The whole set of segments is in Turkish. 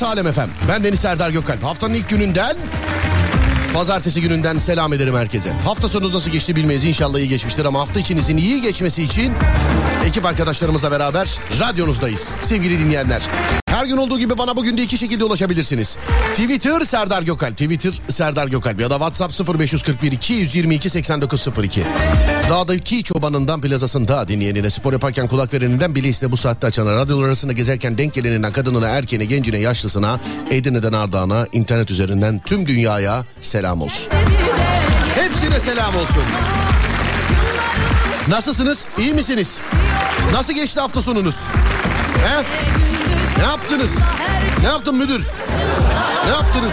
Burası Alem Efem. Ben Deniz Serdar Gökalp. Haftanın ilk gününden Pazartesi gününden selam ederim herkese. Hafta sonu nasıl geçti bilmeyiz. İnşallah iyi geçmiştir ama hafta içinizin iyi geçmesi için ekip arkadaşlarımızla beraber radyonuzdayız. Sevgili dinleyenler. Her gün olduğu gibi bana bugün de iki şekilde ulaşabilirsiniz. Twitter Serdar Gökalp, Twitter Serdar Gökalp ya da WhatsApp 0541 222 8902. Dağdaki çobanından plazasında dinleyenine spor yaparken kulak vereninden bileğisine bu saatte açana radyolar arasında gezerken denk geleninden kadınına erkeğine gencine yaşlısına Edirne'den Ardahan'a internet üzerinden tüm dünyaya selam olsun. Hepsine selam olsun. Nasılsınız? İyi misiniz? Nasıl geçti hafta sonunuz? He? Ne yaptınız? Ne yaptın müdür? Ne yaptınız?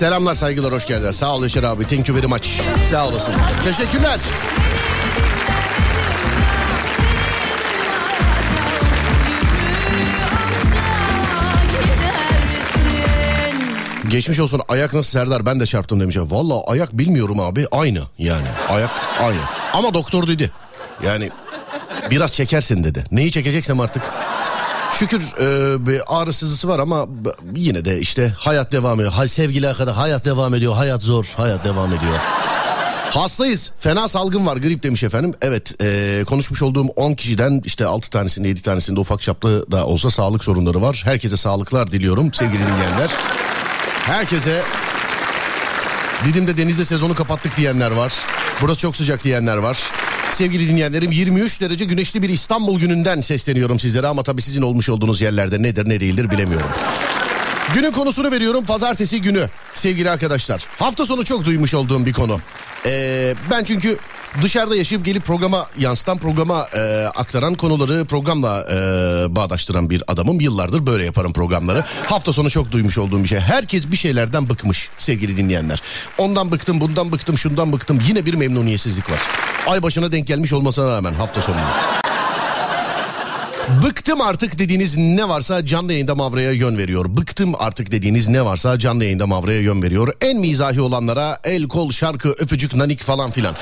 Selamlar saygılar hoş geldin. Sağ ol Yaşar abi. Thank you very much. Sağ olasın. Teşekkürler. Geçmiş olsun ayak nasıl Serdar ben de çarptım demiş. Valla ayak bilmiyorum abi aynı yani ayak aynı. Ama doktor dedi yani biraz çekersin dedi. Neyi çekeceksem artık. Şükür e, bir ağrı sızısı var ama yine de işte hayat devam ediyor. Hay sevgili arkadaş hayat devam ediyor. Hayat zor. Hayat devam ediyor. Hastayız. Fena salgın var. Grip demiş efendim. Evet e, konuşmuş olduğum 10 kişiden işte 6 tanesinde 7 tanesinde ufak çaplı da olsa sağlık sorunları var. Herkese sağlıklar diliyorum sevgili dinleyenler. Herkese Didim'de denizde sezonu kapattık diyenler var. Burası çok sıcak diyenler var. Sevgili dinleyenlerim 23 derece güneşli bir İstanbul gününden sesleniyorum sizlere ama tabii sizin olmuş olduğunuz yerlerde nedir ne değildir bilemiyorum. Günün konusunu veriyorum pazartesi günü sevgili arkadaşlar. Hafta sonu çok duymuş olduğum bir konu. Ee, ben çünkü dışarıda yaşayıp gelip programa yansıtan programa e, aktaran konuları programla e, bağdaştıran bir adamım. Yıllardır böyle yaparım programları. Hafta sonu çok duymuş olduğum bir şey. Herkes bir şeylerden bıkmış sevgili dinleyenler. Ondan bıktım bundan bıktım şundan bıktım yine bir memnuniyetsizlik var. Ay başına denk gelmiş olmasına rağmen hafta sonunda. Bıktım artık dediğiniz ne varsa canlı yayında Mavra'ya yön veriyor. Bıktım artık dediğiniz ne varsa canlı yayında Mavra'ya yön veriyor. En mizahi olanlara el kol şarkı öpücük nanik falan filan.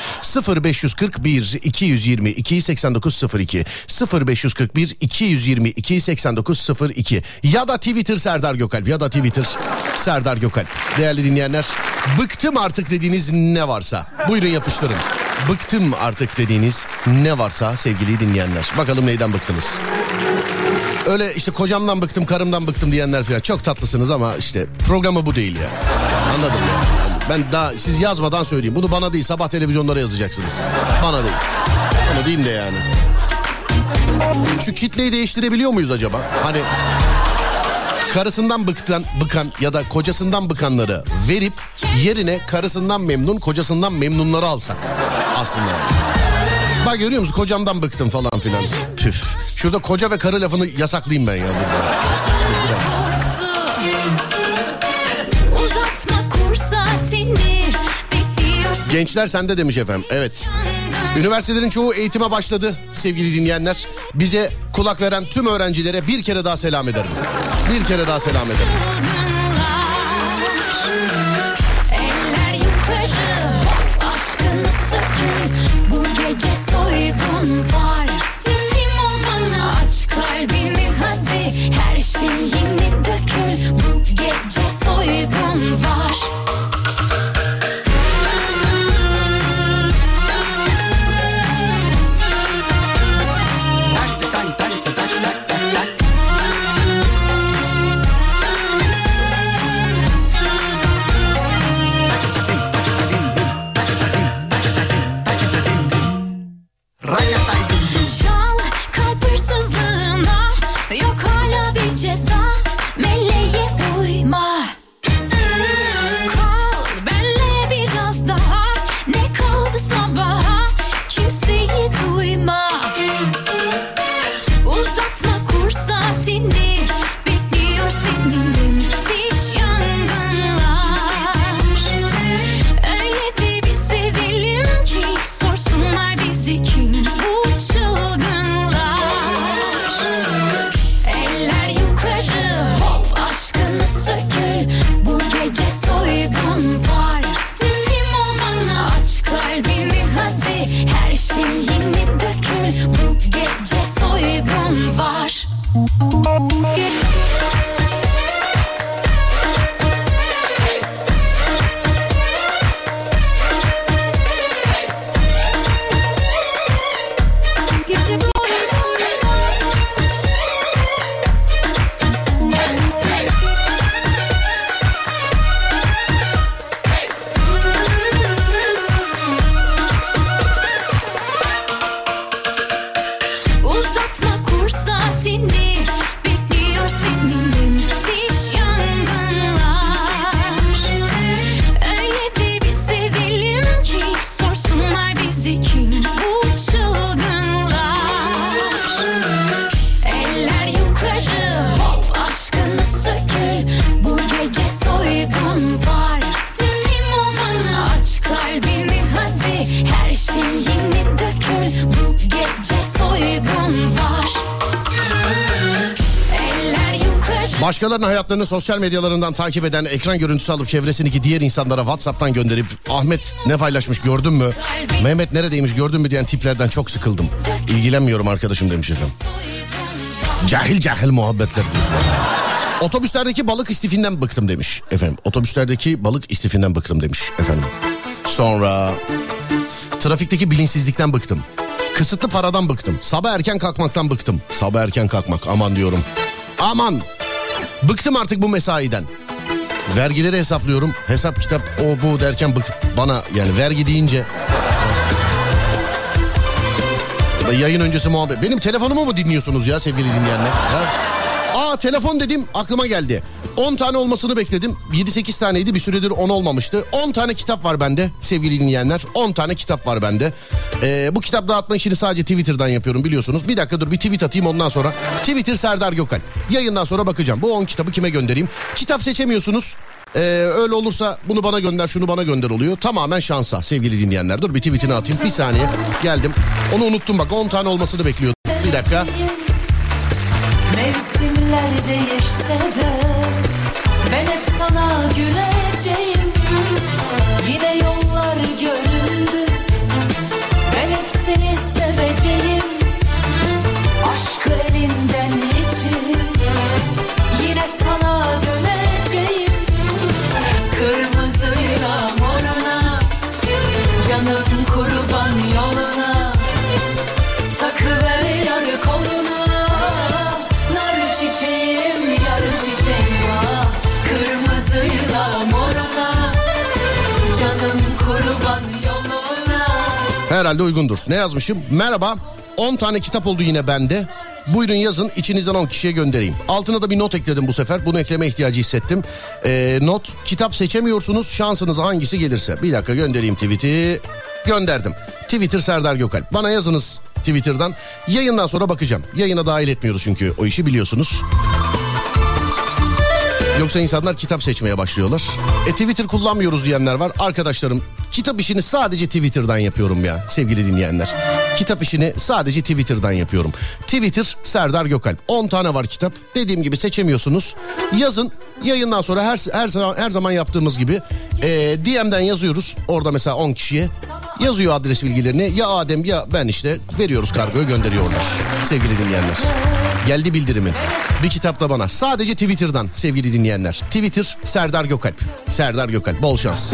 0541 222 8902 0541 222 8902 ya da Twitter Serdar Gökalp ya da Twitter Serdar Gökalp. Değerli dinleyenler bıktım artık dediğiniz ne varsa buyurun yapıştırın. Bıktım artık dediğiniz ne varsa sevgili dinleyenler. Bakalım neyden bıktınız? Öyle işte kocamdan bıktım, karımdan bıktım diyenler falan çok tatlısınız ama işte programı bu değil ya. Anladım ya. Ben daha siz yazmadan söyleyeyim. Bunu bana değil sabah televizyonlara yazacaksınız. Bana değil. Onu diyeyim de yani. Şu kitleyi değiştirebiliyor muyuz acaba? Hani karısından bıktan, bıkan ya da kocasından bıkanları verip yerine karısından memnun, kocasından memnunları alsak aslında. Bak görüyor musun kocamdan bıktım falan filan. Püf. Şurada koca ve karı lafını yasaklayayım ben ya. Gençler sende demiş efendim. Evet. Üniversitelerin çoğu eğitime başladı sevgili dinleyenler. Bize kulak veren tüm öğrencilere bir kere daha selam ederim. Bir kere daha selam ederim. Hayatlarını sosyal medyalarından takip eden ekran görüntüsü alıp çevresindeki diğer insanlara WhatsApp'tan gönderip Ahmet ne paylaşmış gördün mü? Mehmet neredeymiş gördün mü diyen tiplerden çok sıkıldım. İlgilenmiyorum arkadaşım demiş efendim. Cahil cahil muhabbetler. Otobüslerdeki balık istifinden bıktım demiş efendim. Otobüslerdeki balık istifinden bıktım demiş efendim. Sonra trafikteki bilinçsizlikten bıktım. Kısıtlı paradan bıktım. Sabah erken kalkmaktan bıktım. Sabah erken kalkmak aman diyorum. Aman bıktım artık bu mesaiden. Vergileri hesaplıyorum. Hesap kitap o bu derken bık bana yani vergi deyince Yayın öncesi muhabbet. Benim telefonumu mu dinliyorsunuz ya sevgili dinleyenler? Ya. Aa telefon dedim aklıma geldi. 10 tane olmasını bekledim. 7-8 taneydi bir süredir 10 olmamıştı. 10 tane kitap var bende sevgili dinleyenler. 10 tane kitap var bende. Ee, bu kitap dağıtma işini sadece Twitter'dan yapıyorum biliyorsunuz. Bir dakika dur bir tweet atayım ondan sonra. Twitter Serdar Gökal. Yayından sonra bakacağım. Bu 10 kitabı kime göndereyim? Kitap seçemiyorsunuz. Ee, öyle olursa bunu bana gönder şunu bana gönder oluyor. Tamamen şansa sevgili dinleyenler. Dur bir tweetini atayım bir saniye. Geldim. Onu unuttum bak 10 tane olmasını bekliyordum. Bir dakika. Mevsimler değişse de Ben hep sana güleceğim. Yine yollar Herhalde uygundur. Ne yazmışım? Merhaba. 10 tane kitap oldu yine bende. Buyurun yazın içinizden 10 kişiye göndereyim. Altına da bir not ekledim bu sefer. Bunu ekleme ihtiyacı hissettim. Ee, not kitap seçemiyorsunuz şansınız hangisi gelirse. Bir dakika göndereyim tweet'i. Gönderdim. Twitter Serdar Gökal. Bana yazınız Twitter'dan. Yayından sonra bakacağım. Yayına dahil etmiyoruz çünkü o işi biliyorsunuz. Yoksa insanlar kitap seçmeye başlıyorlar. E Twitter kullanmıyoruz diyenler var. Arkadaşlarım kitap işini sadece Twitter'dan yapıyorum ya sevgili dinleyenler. Kitap işini sadece Twitter'dan yapıyorum. Twitter Serdar Gökalp. 10 tane var kitap. Dediğim gibi seçemiyorsunuz. Yazın yayından sonra her her zaman her zaman yaptığımız gibi e, DM'den yazıyoruz. Orada mesela 10 kişiye yazıyor adres bilgilerini. Ya Adem ya ben işte veriyoruz kargoyu gönderiyorlar sevgili dinleyenler. Geldi bildirimi. Bir kitap da bana. Sadece Twitter'dan sevgili dinleyenler. Twitter Serdar Gökalp. Serdar Gökalp. Bol şans.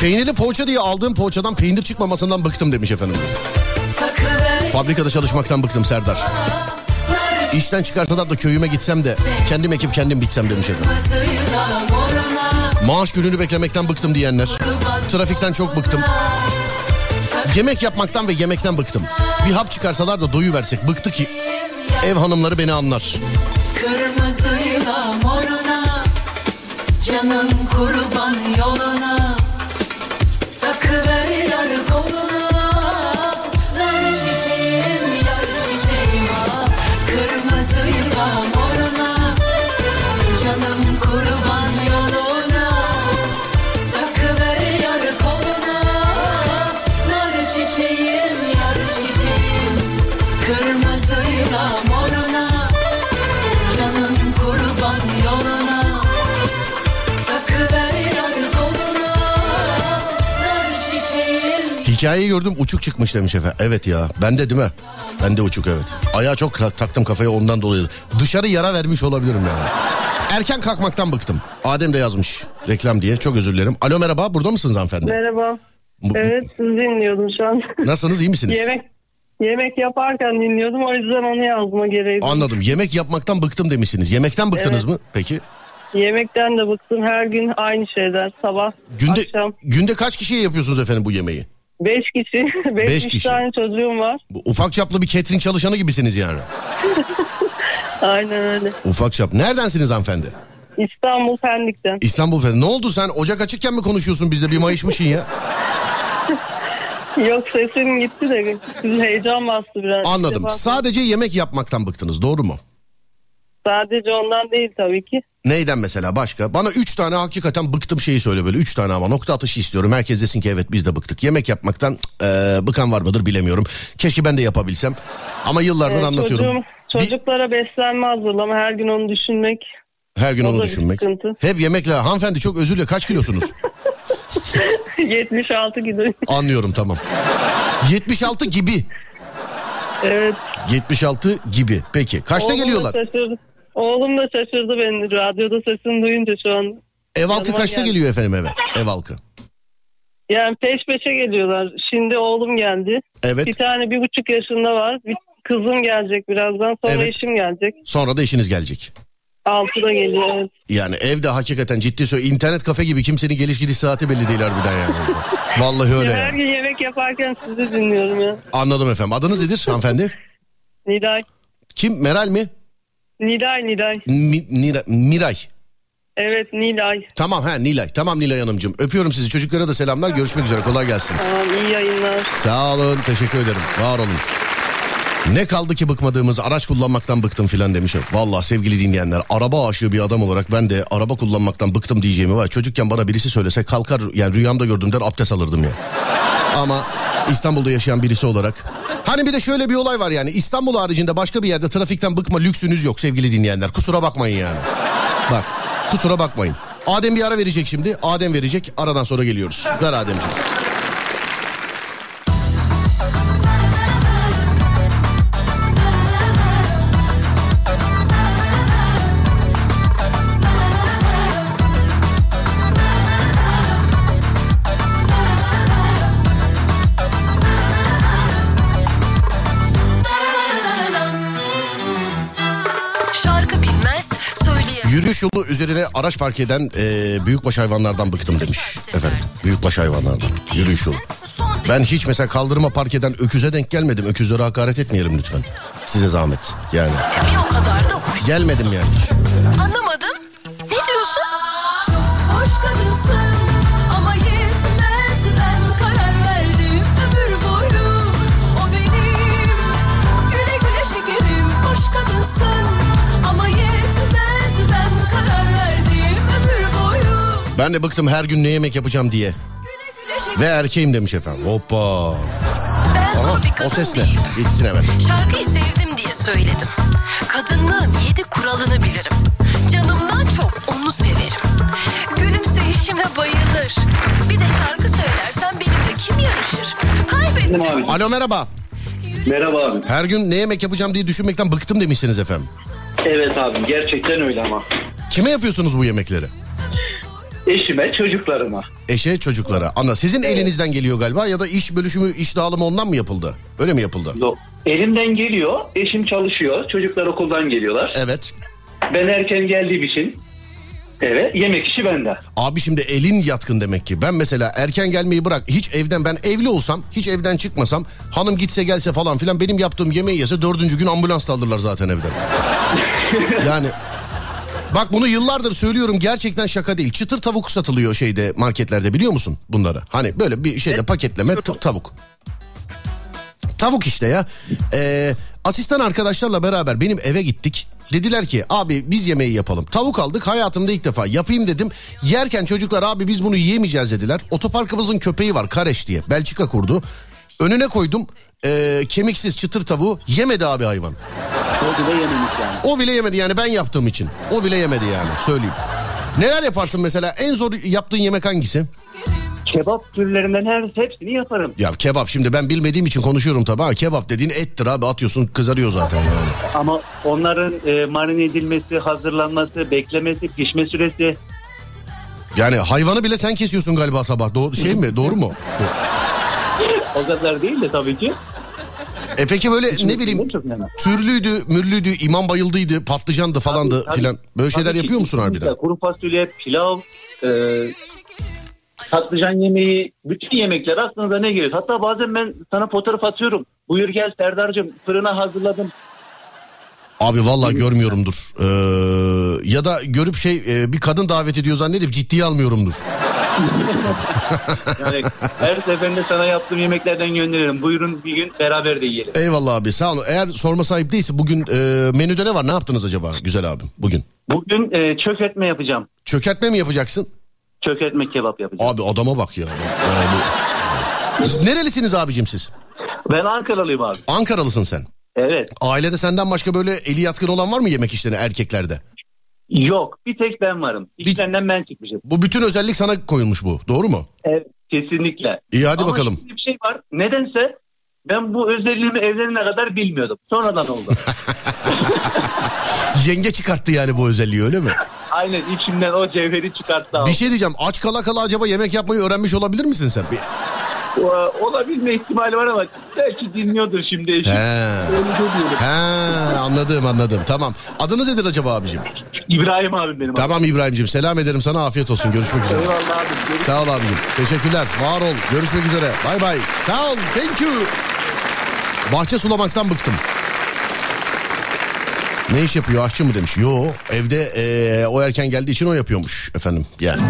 Peynirli poğaça diye aldığım poğaçadan peynir çıkmamasından bıktım demiş efendim. Fabrikada çalışmaktan bıktım Serdar. İşten çıkarsalar da köyüme gitsem de kendim ekip kendim bitsem demiş efendim. Maaş gününü beklemekten bıktım diyenler. Trafikten çok bıktım. Yemek yapmaktan ve yemekten bıktım. Bir hap çıkarsalar da doyu versek. Bıktı ki ev hanımları beni anlar. Kırmızıyla moruna Canım kurban yoluna Hikayeyi gördüm uçuk çıkmış demiş efendim. Evet ya bende değil mi? Bende uçuk evet. Ayağa çok tak- taktım kafaya ondan dolayı. Dışarı yara vermiş olabilirim yani. Erken kalkmaktan bıktım. Adem de yazmış reklam diye. Çok özür dilerim. Alo merhaba burada mısınız hanımefendi? Merhaba. Bu- Evet sizi dinliyordum şu an. Nasılsınız iyi misiniz? yemek yemek yaparken dinliyordum o yüzden onu yazma gereği. Anladım. Yemek yapmaktan bıktım demişsiniz. Yemekten bıktınız mı peki? Yemekten de bıktım her gün aynı şeyler sabah Günde akşam. günde kaç kişiye yapıyorsunuz efendim bu yemeği? Beş kişi. Beş, Beş kişi. tane çocuğum var. Ufak çaplı bir catering çalışanı gibisiniz yani. Aynen öyle. Ufak çap. Neredensiniz hanımefendi? İstanbul Pendik'ten. İstanbul Efendi. Ne oldu sen ocak açıkken mi konuşuyorsun bizle bir mayışmışsın ya? Yok sesim gitti de heyecan bastı biraz. Anladım. Sadece yemek yapmaktan bıktınız doğru mu? Sadece ondan değil tabii ki. Neyden mesela başka? Bana üç tane hakikaten bıktım şeyi söyle böyle. Üç tane ama nokta atışı istiyorum. Herkes desin ki evet biz de bıktık. Yemek yapmaktan eee, bıkan var mıdır bilemiyorum. Keşke ben de yapabilsem. Ama yıllardır Ee, anlatıyorum. çocuğum- çocuklara beslenme hazırlama her gün onu düşünmek. Her gün o onu bir düşünmek. sıkıntı. Hep yemekle. Hanımefendi çok özür dilerim. Kaç kilosunuz? 76 gidiyor. Anlıyorum tamam. 76 gibi. Evet. 76 gibi. Peki. Kaçta Oğlum geliyorlar? şaşırdı. Oğlum da şaşırdı beni radyoda sesini duyunca şu an. Ev halkı Yanıma kaçta geldi. geliyor efendim eve? Ev halkı. Yani peş peşe geliyorlar. Şimdi oğlum geldi. Evet. Bir tane bir buçuk yaşında var. Bir kızım gelecek birazdan. Sonra Evet. eşim gelecek. Sonra da işiniz gelecek. Altıda geliyor. Evet. Yani evde hakikaten ciddi söyle internet kafe gibi kimsenin geliş gidiş saati belli değil harbiden yani. Vallahi öyle Her yani. gün yemek yaparken sizi dinliyorum ya. Anladım efendim. Adınız nedir hanımefendi? Nilay. Kim? Meral mi? Nilay Nilay. Mi- Nira- Miray. Evet Nilay. Tamam ha Nilay. Tamam Nilay Hanımcığım. Öpüyorum sizi. Çocuklara da selamlar. Görüşmek üzere. Kolay gelsin. Tamam iyi yayınlar. Sağ olun. Teşekkür ederim. Var olun. Ne kaldı ki bıkmadığımız araç kullanmaktan bıktım filan demiş. Vallahi sevgili dinleyenler araba aşığı bir adam olarak ben de araba kullanmaktan bıktım diyeceğimi var. Çocukken bana birisi söylese kalkar yani rüyamda gördüm der abdest alırdım ya. Ama İstanbul'da yaşayan birisi olarak. Hani bir de şöyle bir olay var yani İstanbul haricinde başka bir yerde trafikten bıkma lüksünüz yok sevgili dinleyenler. Kusura bakmayın yani. Bak kusura bakmayın. Adem bir ara verecek şimdi. Adem verecek. Aradan sonra geliyoruz. Ver Ademciğim. Yürüyüş yolu üzerine araç park eden e, büyükbaş hayvanlardan bıktım demiş. Efendim büyükbaş hayvanlardan yürüyüş yolu. Ben hiç mesela kaldırıma park eden öküze denk gelmedim. Öküzlere hakaret etmeyelim lütfen. Size zahmet yani. Gelmedim yani Ben de bıktım her gün ne yemek yapacağım diye. Ve erkeğim demiş efendim. Hoppa. Aha, o sesle. Gitsin hemen. Şarkıyı sevdim diye söyledim. Kadınlığın yedi kuralını bilirim. Canımdan çok onu severim. Gülümseyişime bayılır. Bir de şarkı söylersen benimle kim yarışır? Kaybettim. Alo merhaba. Merhaba abi. Her gün ne yemek yapacağım diye düşünmekten bıktım demişsiniz efendim. Evet abi gerçekten öyle ama. Kime yapıyorsunuz bu yemekleri? Eşime, çocuklarıma. Eşe çocuklara. Ana sizin elinizden geliyor galiba ya da iş bölüşümü iş dağılımı ondan mı yapıldı? Öyle mi yapıldı? Do- Elimden geliyor, eşim çalışıyor, çocuklar okuldan geliyorlar. Evet. Ben erken geldiğim için evet yemek işi bende. Abi şimdi elin yatkın demek ki. Ben mesela erken gelmeyi bırak. Hiç evden ben evli olsam hiç evden çıkmasam hanım gitse gelse falan filan benim yaptığım yemeği yese dördüncü gün ambulans alırlar zaten evden. yani bak bunu yıllardır söylüyorum gerçekten şaka değil. Çıtır tavuk satılıyor şeyde marketlerde biliyor musun bunları? Hani böyle bir şeyde paketleme t- tavuk. Tavuk işte ya. Ee, asistan arkadaşlarla beraber benim eve gittik. Dediler ki abi biz yemeği yapalım. Tavuk aldık hayatımda ilk defa yapayım dedim. Yerken çocuklar abi biz bunu yiyemeyeceğiz dediler. Otoparkımızın köpeği var Kareş diye. Belçika kurdu. Önüne koydum ee, kemiksiz çıtır tavuğu yemedi abi hayvan. O bile yememiş yani. O bile yemedi yani ben yaptığım için. O bile yemedi yani söyleyeyim. Neler yaparsın mesela en zor yaptığın yemek hangisi? Kebap türlerinden her hepsini yaparım. Ya kebap şimdi ben bilmediğim için konuşuyorum tabii kebap dediğin ettir abi atıyorsun kızarıyor zaten yani. Ama onların e, marine edilmesi, hazırlanması, beklemesi, pişme süresi Yani hayvanı bile sen kesiyorsun galiba sabah. Doğru, şey mi? Doğru mu? o kadar değil de tabii ki. E peki böyle ne bileyim türlüydü, mürlüydü, imam bayıldıydı, patlıcandı falandı Tabii, filan. Böyle şeyler tabii ki, yapıyor musun harbiden? Kuru fasulye, pilav, e, patlıcan yemeği, bütün yemekler aklınıza ne gelir? Hatta bazen ben sana fotoğraf atıyorum. Buyur gel Serdar'cığım fırına hazırladım. Abi vallahi görmüyorumdur. Ee, ya da görüp şey e, bir kadın davet ediyor zannedip ciddiye almıyorumdur. Yani her seferinde sana yaptığım yemeklerden gönderirim. Buyurun bir gün beraber de yiyelim. Eyvallah abi sağ olun. Eğer sorma sahip değilse bugün e, menüde ne var? Ne yaptınız acaba güzel abim bugün? Bugün e, çökertme yapacağım. Çökertme mi yapacaksın? Çökertme kebap yapacağım. Abi adama bak ya. Yani nerelisiniz abicim siz? Ben Ankaralıyım abi. Ankaralısın sen. Evet. Ailede senden başka böyle eli yatkın olan var mı yemek işlerine erkeklerde? Yok bir tek ben varım. İşlerinden ben çıkmışım. Bu bütün özellik sana koyulmuş bu. Doğru mu? Evet kesinlikle. İyi hadi Ama bakalım. şimdi bir şey var. Nedense ben bu özelliğimi evlenene kadar bilmiyordum. Sonradan oldu. Yenge çıkarttı yani bu özelliği öyle mi? Aynen içimden o cevheri çıkarttı. abi. Bir şey diyeceğim. Aç kala kala acaba yemek yapmayı öğrenmiş olabilir misin sen? Bir... Olabilme ihtimali var ama belki dinliyordur şimdi eşim. He. Diyorum. He anladım anladım. Tamam. Adınız nedir acaba abicim? İbrahim abim benim. Tamam İbrahim'cim selam ederim sana afiyet olsun. Görüşmek üzere. Eyvallah abi. Görüşürüz. Sağ ol abicim. Teşekkürler. Var ol. Görüşmek üzere. Bay bay. Sağ ol. Thank you. Bahçe sulamaktan bıktım. Ne iş yapıyor aşçı mı demiş. Yo evde eee, o erken geldiği için o yapıyormuş efendim yani.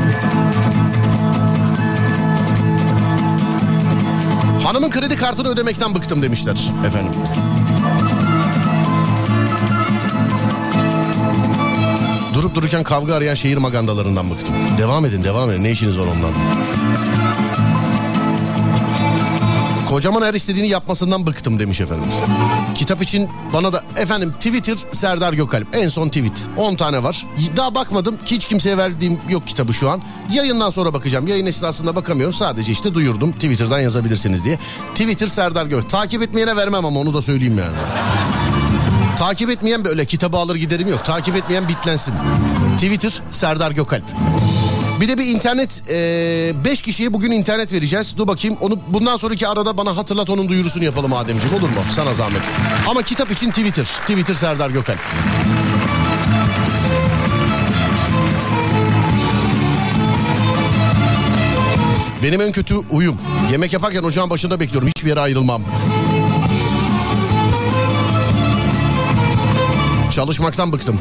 Hanımın kredi kartını ödemekten bıktım demişler efendim. Durup dururken kavga arayan şehir magandalarından bıktım. Devam edin devam edin ne işiniz var ondan. Kocaman her istediğini yapmasından bıktım demiş efendimiz. Kitap için bana da efendim Twitter Serdar Gökalp en son tweet 10 tane var. Daha bakmadım hiç kimseye verdiğim yok kitabı şu an. Yayından sonra bakacağım. Yayın esnasında bakamıyorum. Sadece işte duyurdum Twitter'dan yazabilirsiniz diye. Twitter Serdar Gökalp. Takip etmeyene vermem ama onu da söyleyeyim yani. Takip etmeyen böyle kitabı alır giderim yok. Takip etmeyen bitlensin. Twitter Serdar Gökalp. Bir de bir internet 5 kişiye bugün internet vereceğiz. Dur bakayım onu bundan sonraki arada bana hatırlat onun duyurusunu yapalım Ademciğim olur mu? Sana zahmet. Ama kitap için Twitter. Twitter Serdar Gökalp. Benim en kötü uyum. Yemek yaparken ocağın başında bekliyorum. Hiçbir yere ayrılmam. Çalışmaktan bıktım.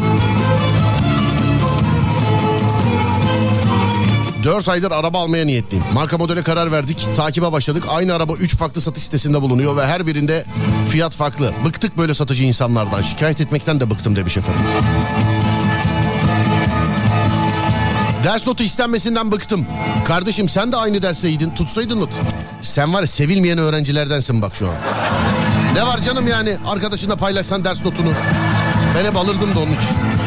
4 aydır araba almaya niyetliyim. Marka modele karar verdik. Takibe başladık. Aynı araba 3 farklı satış sitesinde bulunuyor ve her birinde fiyat farklı. Bıktık böyle satıcı insanlardan. Şikayet etmekten de bıktım demiş efendim. Ders notu istenmesinden bıktım. Kardeşim sen de aynı dersteydin. Tutsaydın not. Sen var ya sevilmeyen öğrencilerdensin bak şu an. Ne var canım yani arkadaşınla paylaşsan ders notunu. Ben hep alırdım da onun için.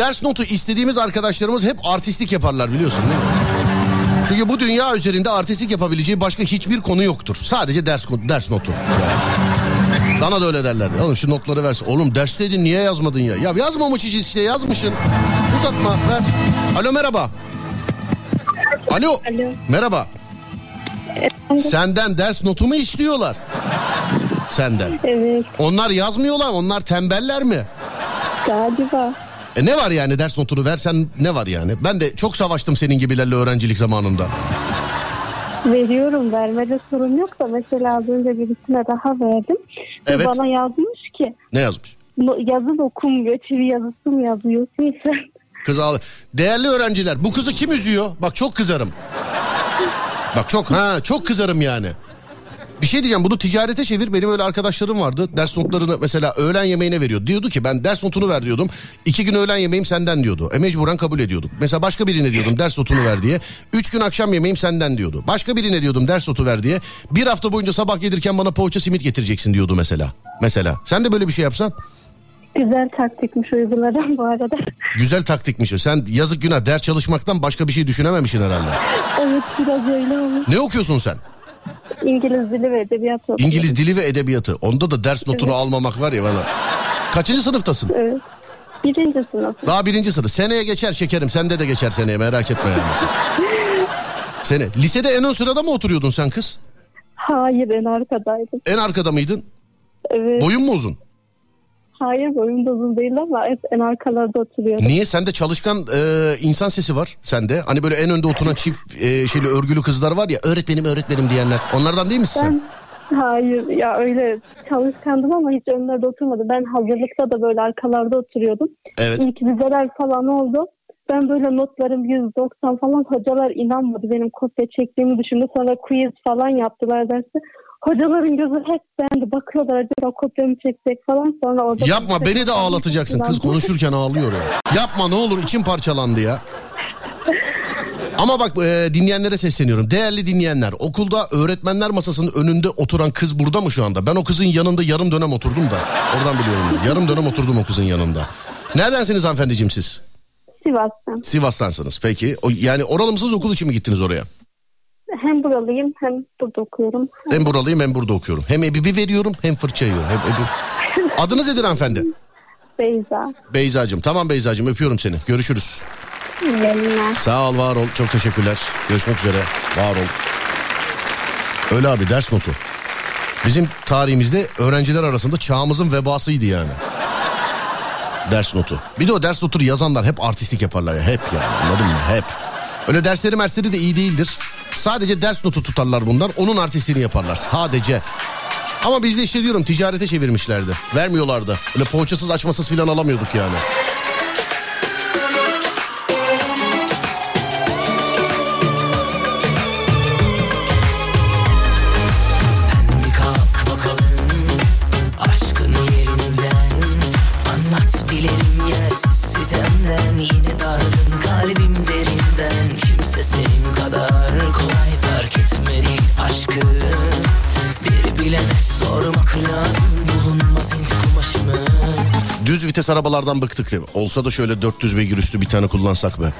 Ders notu istediğimiz arkadaşlarımız hep artistlik yaparlar biliyorsun değil mi? Çünkü bu dünya üzerinde artistlik yapabileceği başka hiçbir konu yoktur. Sadece ders ders notu. Yani. Bana da öyle derlerdi. Oğlum şu notları versin. Oğlum dersteydin niye yazmadın ya? Ya yazmamış hiç işte yazmışsın. Uzatma ver. Alo merhaba. Alo. Alo. Merhaba. Senden ders notu mu istiyorlar? Senden. Evet Onlar yazmıyorlar. Onlar tembeller mi? galiba. E ne var yani ders notunu versen ne var yani? Ben de çok savaştım senin gibilerle öğrencilik zamanında. Veriyorum vermede sorun yok da mesela az önce birisine daha verdim. Ve Evet. Bana yazmış ki Ne yazmış? "No- yazı okunmuyor çivi yazısı mı yazıyorsun sen? Kız ağla. Değerli öğrenciler bu kızı kim üzüyor? Bak çok kızarım. Bak çok ha çok kızarım yani. Bir şey diyeceğim bunu ticarete çevir. Benim öyle arkadaşlarım vardı. Ders notlarını mesela öğlen yemeğine veriyor. Diyordu ki ben ders notunu ver diyordum. İki gün öğlen yemeğim senden diyordu. E mecburen kabul ediyorduk. Mesela başka birine diyordum ders notunu ver diye. Üç gün akşam yemeğim senden diyordu. Başka birine diyordum ders notu ver diye. Bir hafta boyunca sabah gelirken bana poğaça simit getireceksin diyordu mesela. Mesela. Sen de böyle bir şey yapsan. Güzel taktikmiş uygularım bu arada. Güzel taktikmiş. Sen yazık günah ders çalışmaktan başka bir şey düşünememişsin herhalde. evet biraz öyle olmuş. Ne okuyorsun sen? İngiliz dili ve edebiyat okuyorum. İngiliz dili ve edebiyatı. Onda da ders notunu almamak var ya bana. Kaçıncı sınıftasın? Evet. Birinci sınıf. Daha birinci sınıf. Seneye geçer şekerim. Sende de geçer seneye merak etme yani. Sene. Lisede en ön sırada mı oturuyordun sen kız? Hayır en arkadaydım. En arkada mıydın? Evet. Boyun mu uzun? Hayır boyum da uzun değil ama hep en arkalarda oturuyorum. Niye? Sende çalışkan e, insan sesi var sende. Hani böyle en önde oturan çift e, şeyli örgülü kızlar var ya öğretmenim öğretmenim diyenler. Onlardan değil misin sen? Ben hayır ya öyle çalışkandım ama hiç önlerde oturmadım. Ben hazırlıkta da böyle arkalarda oturuyordum. Evet. İlk vizeler falan oldu. Ben böyle notlarım 190 falan hocalar inanmadı benim kopya çektiğimi düşündü. Sonra quiz falan yaptılar dersi. Hocaların gözü hep bendi. Bakıyorlar acaba kopyamı çekecek falan. Sonra orada Yapma beni de ağlatacaksın kız konuşurken ağlıyor ya. Yapma ne olur içim parçalandı ya. Ama bak e, dinleyenlere sesleniyorum. Değerli dinleyenler okulda öğretmenler masasının önünde oturan kız burada mı şu anda? Ben o kızın yanında yarım dönem oturdum da. Oradan biliyorum. ben. Yarım dönem oturdum o kızın yanında. Neredensiniz hanımefendiciğim siz? Sivas'tan. Sivas'tansınız peki. O, yani oralı mısınız okul için mi gittiniz oraya? Hem buralıyım hem burada okuyorum. Hem buralıyım hem burada okuyorum. Hem ebibi veriyorum hem fırça yiyorum. Hem ebi... Adınız nedir hanımefendi? Beyza. Beyzacığım. Tamam Beyzacığım öpüyorum seni. Görüşürüz. Memnunlar. Sağ ol var ol. Çok teşekkürler. Görüşmek üzere. Var ol. Öyle abi ders notu. Bizim tarihimizde öğrenciler arasında çağımızın vebasıydı yani. Ders notu. Bir de o ders notunu yazanlar hep artistik yaparlar ya. Hep yani anladın mı? Hep. Öyle dersleri mersleri de iyi değildir. Sadece ders notu tutarlar bunlar. Onun artistliğini yaparlar. Sadece. Ama bizde işte diyorum ticarete çevirmişlerdi. Vermiyorlardı. Öyle poğaçasız açmasız filan alamıyorduk yani. Vites arabalardan bıktık mi? Olsa da şöyle 400 beygir üstü bir tane kullansak be.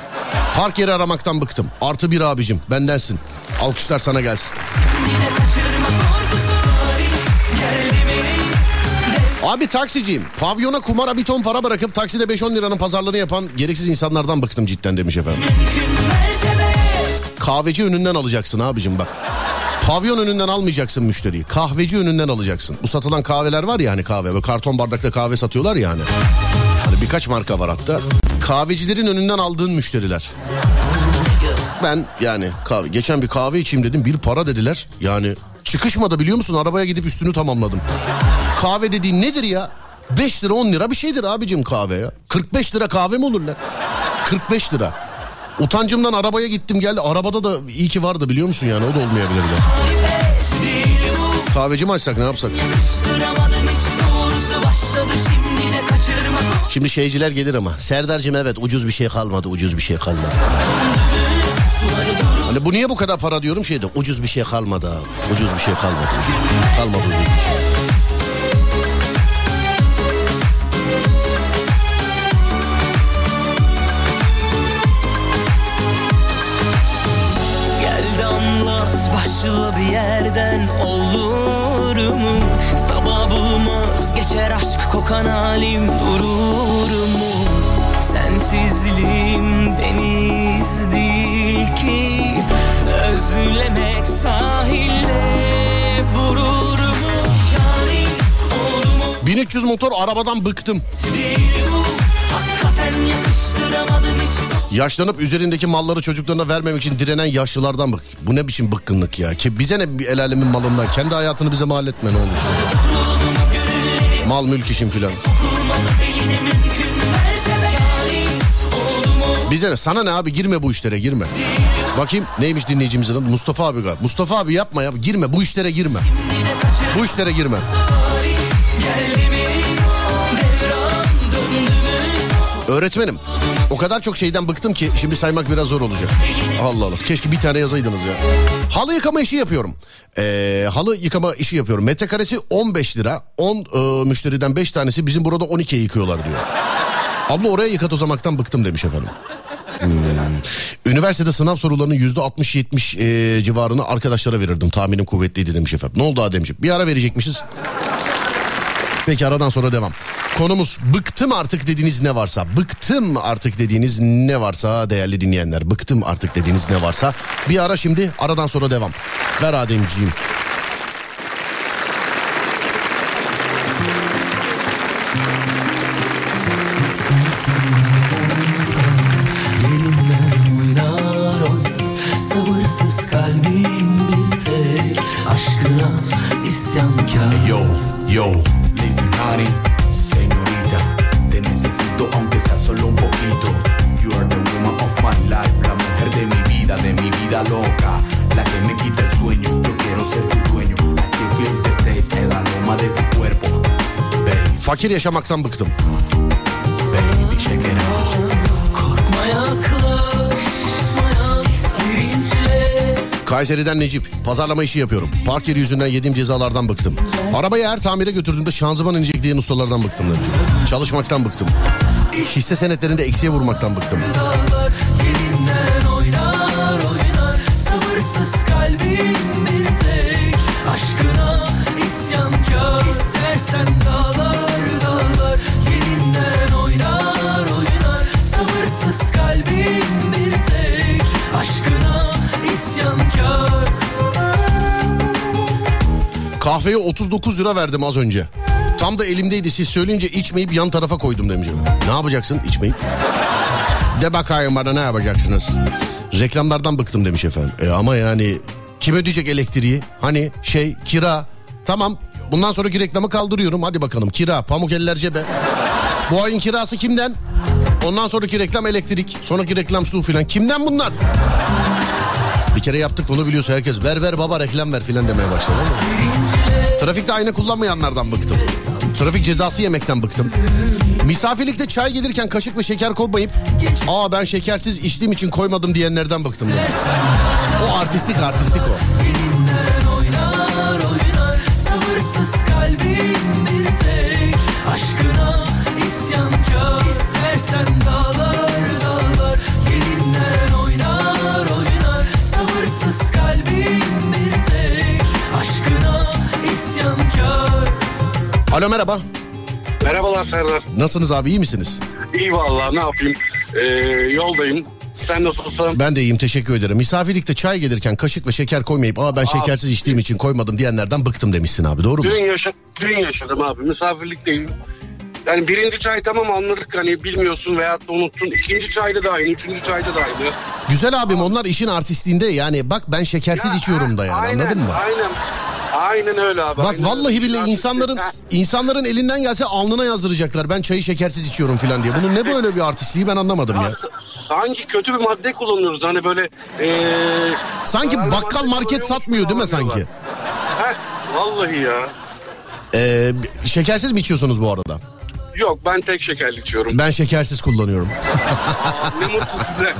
Park yeri aramaktan bıktım. Artı bir abicim bendensin. Alkışlar sana gelsin. Abi taksiciyim. Pavyona kumara bir ton para bırakıp takside 5-10 liranın pazarlığını yapan gereksiz insanlardan bıktım cidden demiş efendim. Kahveci önünden alacaksın abicim bak. Pavyon önünden almayacaksın müşteriyi. Kahveci önünden alacaksın. Bu satılan kahveler var ya hani kahve. Böyle karton bardakta kahve satıyorlar ya hani. Hani birkaç marka var hatta. Kahvecilerin önünden aldığın müşteriler. Ben yani kahve, geçen bir kahve içeyim dedim. Bir para dediler. Yani çıkışmadı biliyor musun? Arabaya gidip üstünü tamamladım. Kahve dediğin nedir ya? 5 lira 10 lira bir şeydir abicim kahve ya. 45 lira kahve mi olur lan? 45 lira. Utancımdan arabaya gittim geldi. Arabada da iyi ki vardı biliyor musun yani o da olmayabilirdi. Kahveci mi açsak ne yapsak? Şimdi şeyciler gelir ama. Serdar'cığım evet ucuz bir şey kalmadı ucuz bir şey kalmadı. Hani bu niye bu kadar para diyorum şeyde ucuz bir şey kalmadı. Ucuz bir şey kalmadı. Kalmadı ucuz bir şey. Başla bir yerden olur mu? Sabah bulmaz geçer aşk kokan halim durur mu? Sensizliğim deniz değil ki Özlemek sahile 1300 motor arabadan bıktım. Yaşlanıp üzerindeki malları çocuklarına vermemek için direnen yaşlılardan bak. Bu ne biçim bıkkınlık ya. Ki bize ne el alemin malından. Kendi hayatını bize mal etme ne olur. Mal mülk işin filan. Bize ne? Sana ne abi girme bu işlere girme. Bakayım neymiş dinleyicimizin adı? Mustafa abi galiba. Mustafa abi yapma ya girme bu işlere girme. Bu işlere girme. Öğretmenim. O kadar çok şeyden bıktım ki şimdi saymak biraz zor olacak. Allah Allah. Keşke bir tane yazaydınız ya. Halı yıkama işi yapıyorum. Ee, halı yıkama işi yapıyorum. Metrekaresi 15 lira. 10 e, müşteriden 5 tanesi bizim burada 12'ye yıkıyorlar diyor. Abla oraya yıkatozamaktan bıktım demiş efendim. Hmm. Üniversitede sınav sorularının yüzde 60-70 e, civarını arkadaşlara verirdim. Tahminim kuvvetliydi demiş efendim. Ne oldu Ademciğim? Bir ara verecekmişiz. Peki aradan sonra devam. Konumuz bıktım artık dediğiniz ne varsa. Bıktım artık dediğiniz ne varsa değerli dinleyenler. Bıktım artık dediğiniz ne varsa. Bir ara şimdi aradan sonra devam. Ver Ademciğim. Fakir yaşamaktan bıktım. Kayseri'den Necip. Pazarlama işi yapıyorum. Park yeri yüzünden yediğim cezalardan bıktım. Arabayı her tamire götürdüğümde şanzıman inecek diyen ustalardan bıktım. Çalışmaktan bıktım. Hisse senetlerinde eksiye vurmaktan bıktım. Kahveye 39 lira verdim az önce. Tam da elimdeydi siz söyleyince içmeyip yan tarafa koydum demiş. Ne yapacaksın içmeyip? De bakayım bana ne yapacaksınız? Reklamlardan bıktım demiş efendim. E ama yani kim ödeyecek elektriği? Hani şey kira. Tamam bundan sonraki reklamı kaldırıyorum. Hadi bakalım kira pamuk eller cebe. Bu ayın kirası kimden? Ondan sonraki reklam elektrik. Sonraki reklam su filan. Kimden bunlar? Bir kere yaptık bunu biliyorsa herkes ver ver baba reklam ver filan demeye başladı ama. Trafikte ayna kullanmayanlardan bıktım. Trafik cezası yemekten bıktım. Misafirlikte çay gelirken kaşık ve şeker koymayıp aa ben şekersiz içtiğim için koymadım diyenlerden bıktım. demiş. O artistik artistik o. Alo merhaba. Merhabalar Serdar. Nasılsınız abi iyi misiniz? İyi vallahi ne yapayım. Ee, yoldayım. Sen nasılsın? Ben de iyiyim teşekkür ederim. Misafirlikte çay gelirken kaşık ve şeker koymayıp aa ben şekersiz içtiğim için koymadım diyenlerden bıktım demişsin abi doğru mu? Dün, yaşa dün yaşadım abi. Misafirlikteyim. Yani birinci çay tamam anladık hani bilmiyorsun veyahut da unuttun. İkinci çayda da aynı, üçüncü çayda da aynı. Güzel abim onlar işin artistliğinde yani bak ben şekersiz Ya, içiyorum da yani aynen, anladın mı? Aynen. Aynen öyle abi. Bak vallahi billahi insanların insanların elinden gelse alnına yazdıracaklar. Ben çayı şekersiz içiyorum falan diye. Bunun ne böyle bir artistliği ben anlamadım ya ya. sanki kötü bir madde kullanıyoruz hani böyle ee, Sanki bakkal market satmıyor değil mi sanki? Heh, vallahi ya. Ee, şekersiz mi içiyorsunuz bu arada? Yok ben tek şekerli içiyorum. Ben şekersiz kullanıyorum. ne mutlu size.